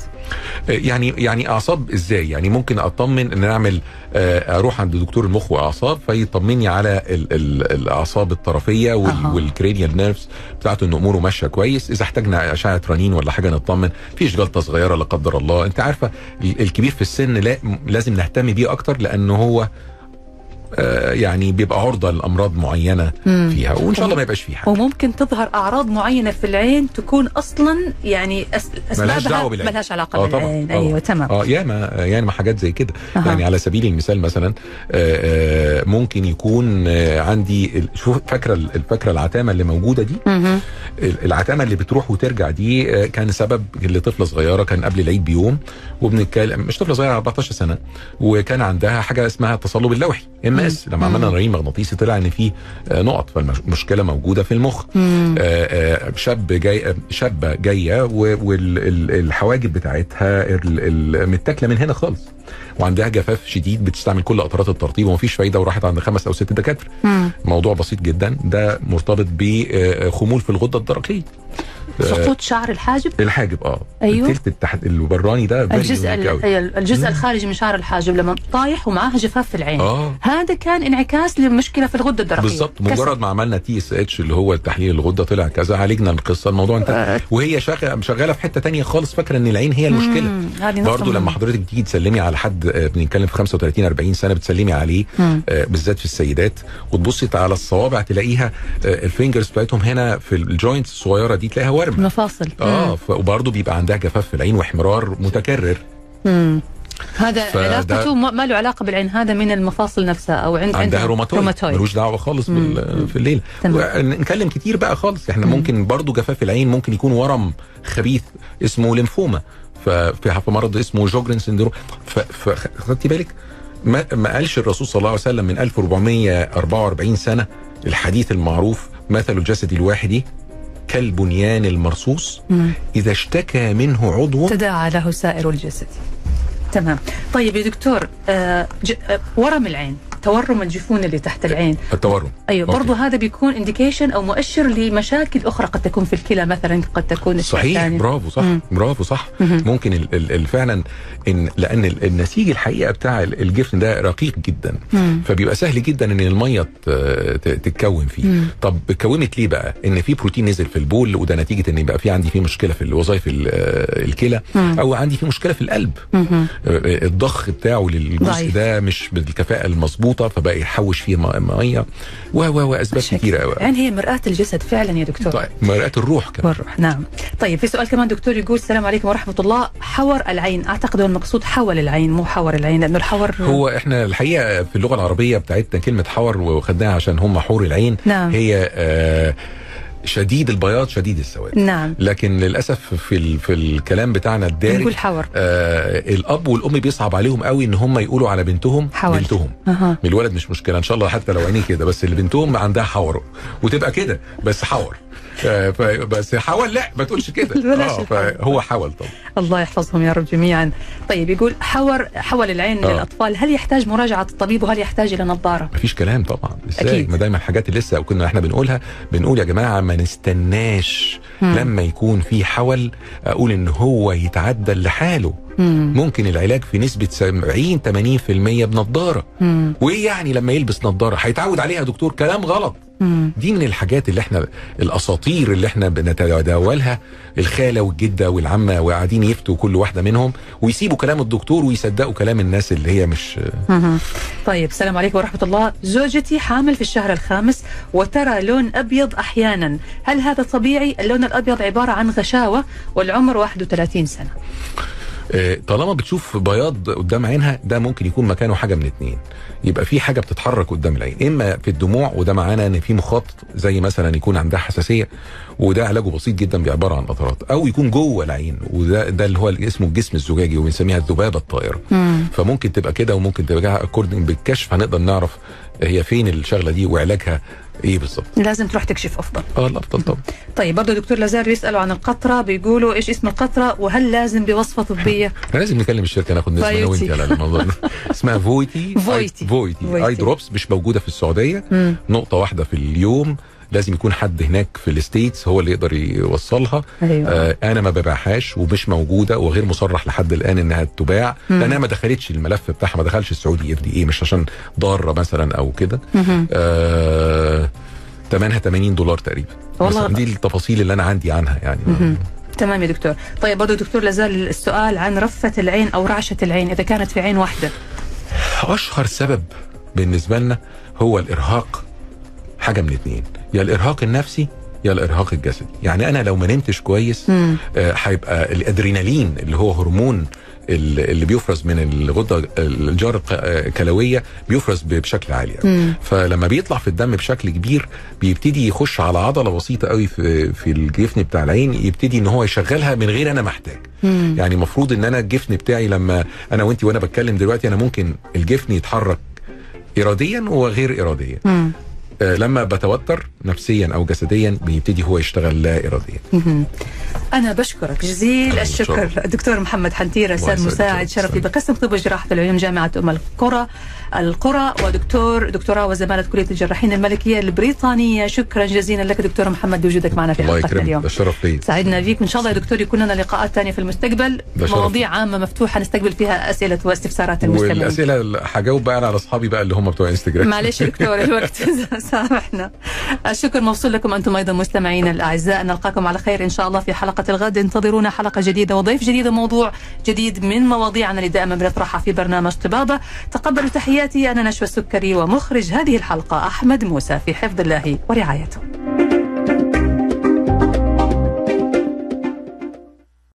يعني يعني أعصاب إزاي؟ يعني ممكن أطمن إن نعمل آه، أروح عند دكتور المخ وأعصاب فيطمني على ال ال الأعصاب الطرفية. وال cranial nerves بتاعته إن أموره ماشية كويس. إذا احتاجنا أشعة رنين ولا حاجة نطمن. فيش جلطة صغيرة لا قدر الله. أنت عارفة ال- الكبير في السن لا لازم نهتم بيه أكتر لأنه هو آه، يعني بيبقى عرضة لأمراض معينة مم. فيها وإن شاء الله ما يبقاش فيه حاجة وممكن تظهر أعراض معينة في العين تكون أصلا يعني. أسبابها ملهاش دعوة بالعين. ملهاش علاقة آه طبعاً، بالعين. أيوه تمام آه ياما ياما حاجات زي كده أها. يعني على سبيل المثال مثلا آه، آه، ممكن يكون آه، عندي شوف فاكرة ال- الفاكرة العتامة اللي موجودة دي. ال- العتامة اللي بتروح وترجع دي آه، كان سبب لطفله صغيرة كان قبل العيد بيوم وبنتكلم مش طفلة صغيرة 14 سنة وكان عندها حاجة اسمها التصلب اللوحي MS لما عملنا رنين مغناطيسي طلع إن في آه، نقط فالمشكلة موجودة في المخ. آه، آه، شاب جاي شابة جاية والحواجب بتاعتها متاكلة من هنا خالص. وعندها جفاف شديد بتستعمل كل قطرات الترطيب ومفيش فايدة وراحت عند خمس أو ست دكاترة. موضوع بسيط جدا. ده مرتبط بخمول في الغدة الدرقية. سقوط شعر الحاجب؟ الحاجب آه. أيوة. التلت التحت البراني ده الجزء unique ال- أوي. أي الجزء الخارجي من شعر الحاجب لما طايح ومعاها جفاف في العين. آه. هذا كان انعكاس لمشكله في الغدة الدرقية. بالظبط. مجرد ما عملنا TSH اللي هو التحليل الغدة طلع كذا عالجنا القصة. الموضوع انتهى وهي شاغ- شغالة في حتة تانية خالص فاكرة إن العين هي المشكلة. برضه. لما حضرتك تيجي تسلمي على حد آه، بنتكلم في 35 40 سنة بتسلمي عليه. آه، بالذات في السيدات وتبصي على الصوابع تلاقيها آه، ال fingers بتاعتهم هنا في ال joints الصغيرة دي تلاقيها ورم المفاصل. آه ف- وبرضه بيبقى عندها جفاف في العين واحمرار متكرر. مم. هذا علاقته ما ما له علاقة بالعين هذا من المفاصل نفسها أو عند عندها عندها روماتويد. ملوش دعوة خالص بال- في الليل. نتكلم كتير بقى خالص. إحنا ممكن برضو جفاف العين ممكن يكون ورم خبيث اسمه ليمفوما. ففي في مرض اسمه Sjogren syndrome. فخدتي بالك؟ ما, ما قالش الرسول صلى الله عليه وسلم من 1444 سنة الحديث المعروف مثل الجسد الواحد كالبنيان المرصوص مم. إذا اشتكى منه عضو تداعى له سائر الجسد تمام طيب يا دكتور آه. آه ورم العين تورم الجفون اللي تحت العين التورم أيوه. برضه هذا بيكون indication أو مؤشر لمشاكل أخرى قد تكون في الكلى مثلا قد تكون صحيح. برافو صح مم. برافو صح مهم. ممكن ال ال ال فعلا ان لأن ال- النسيج الحقيقة بتاع ال- الجفن ده رقيق جدا مم. فبيبقى سهل جدا إن المية تتكون فيه مم. طب اتكونت ليه بقى إن في بروتين نزل في البول وده نتيجة إن يبقى في عندي في مشكلة في الوظائف ال- آه، الكلى مم. أو عندي في مشكلة في القلب مهم. آه، الضخ بتاعه للجزء. ده مش بالكفاءة المظبوطة فبقى يحوش فيه م- مية و و واسباب شكل. كتيرة قوي يعني هي مرآة الجسد فعلا يا دكتور. طيب مرآة الروح كمان. والروح نعم. طيب في سؤال كمان دكتور يقول السلام عليكم ورحمة الله. حور العين أعتقد هو المقصود حول العين مو حور العين لأنه الحور هو إحنا الحقيقة في اللغة العربية بتاعتنا كلمة حور وخدناها عشان هم حور العين. نعم. هي آه شديد البياض شديد السواد. نعم. لكن للأسف في ال في الكلام بتاعنا الدارج نقول حور آه الأب والأم بيصعب عليهم قوي إن هم يقولوا على بنتهم حول. بنتهم. أها. الولد مش مشكلة إن شاء الله حتى لو عينيه كده بس اللي بنتهم عندها حور وتبقى كده بس حور بس حول لا ما تقولش كده آه. فهو حول طبعا الله يحفظهم يا رب جميعا طيب يقول حور حول العين آه. للأطفال هل يحتاج مراجعة الطبيب وهل يحتاج إلى نظارة مفيش كلام طبعا إزاي. ما دايما الحاجات اللي لسه كنا إحنا بنقولها بنقول يا جماعة ما نستناش مم. لما يكون في حول أقول إن هو يتعدل لحاله مم. ممكن العلاج في نسبة 70 80% بنضاره مم. وايه يعني لما يلبس نضاره هيتعود عليها دكتور كلام غلط مم. دي من الحاجات اللي إحنا الأساطير اللي إحنا بنتداولها الخالة والجدة والعمة وقاعدين يفتوا كل واحدة منهم ويسيبوا كلام الدكتور ويصدقوا كلام الناس اللي هي مش مهم. طيب السلام عليكم ورحمة الله زوجتي حامل في الشهر الخامس وترى لون أبيض أحيانا هل هذا طبيعي اللون الأبيض عبارة عن غشاوة والعمر 31 سنة آه، طالما بتشوف بياض قدام عينها ده ممكن يكون مكانه حاجة من اتنين. يبقى في حاجة بتتحرك قدام العين إما في الدموع وده معناه إن في مخاط زي مثلا يكون عندها حساسية وده علاجه بسيط جدا بعباره عن قطرات. أو يكون جوه العين وده ده اللي هو اسمه الجسم الزجاجي وبنسميها الذبابة الطائرة. مم. فممكن تبقى كده وممكن تبقى according بالكشف هنقدر نعرف هي فين الشغلة دي وعلاجها إيه بالظبط لازم تروح تكشف أفضل. آه الأفضل طبعا. طيب برضه دكتور لازال يسألوا عن القطرة بيقولوا إيش اسم القطرة وهل لازم بوصفة طبية؟ إحنا لازم نكلم الشركة ناخد نسبة أنا وأنت. على الموضوع ده. اسمها فويتي. فويتي. فويتي. eye drops مش موجودة في السعودية. مم. نقطة واحدة في اليوم. لازم يكون حد هناك في ال States هو اللي يقدر يوصلها أيوة. آه أنا ما ببيعهاش ومش موجودة وغير مصرح لحد الآن إنها تباع. لانها ما دخلتش الملف بتاعها ما دخلش السعودي FDA مش عشان ضارة مثلا أو كده. آه ثمنها 80 دولار تقريبا والله- دي التفاصيل اللي أنا عندي عنها يعني. تمام يا دكتور طيب برضه دكتور لازال السؤال عن رفة العين أو رعشة العين إذا كانت في عين واحدة أشهر سبب بالنسبة لنا هو الإرهاق حاجة من اتنين يا الإرهاق النفسي يا الإرهاق الجسدي يعني أنا لو ما نمتش كويس. آه، هيبقى الأدرينالين اللي هو هرمون ال- اللي بيفرز من الغدة الجار الق- آه، الكلوية بيفرز بشكل عالي قوي مم. فلما بيطلع في الدم بشكل كبير بيبتدي يخش على عضلة بسيطة قوي في في الجفن بتاع العين يبتدي إن هو يشغلها من غير أنا محتاج مم. يعني المفروض إن أنا الجفن بتاعي لما أنا وانت وأنا بتكلم دلوقتي أنا ممكن الجفن يتحرك اراديا وغير اراديا مم. آه، لما بتوتر نفسيا أو جسديا بيبتدي هو يشتغل لا اراديا. أنا بشكرك جزيل الشكر. الدكتور محمد أستاذ يسعدك. مساعد شرفي بقسم طب وجراحة العيون جامعة أم القرى القرى. ودكتور دكتوراه وزمالة كلية الجراحين الملكية البريطانية. شكرا جزيلا لك دكتور محمد بوجودك معنا في حلقتنا يكرمك. اليوم. ده شرف لي. سعدنا فيك. وان شاء الله يا دكتور يكون لنا لقاءات ثانية في المستقبل. مواضيع عامة مفتوحة نستقبل فيها أسئلة واستفسارات المستمعين. والأسئلة اللي هجاوب بقى أنا على أصحابي بقى اللي هم بتوع انستجرام معلش دكتور الوقت سامحنا. الشكر موصول لكم أنتم أيضا مستمعينا الأعزاء. نلقاكم على خير إن شاء الله في حلقة الغد. انتظرونا حلقة جديدة وضيف جديد وموضوع جديد من مواضيعنا اللي دائما بنطرحها في برنامج طبابة. تقبلوا تحياتي أنا نشوى السكري ومخرج هذه الحلقة أحمد موسى في حفظ الله ورعايته.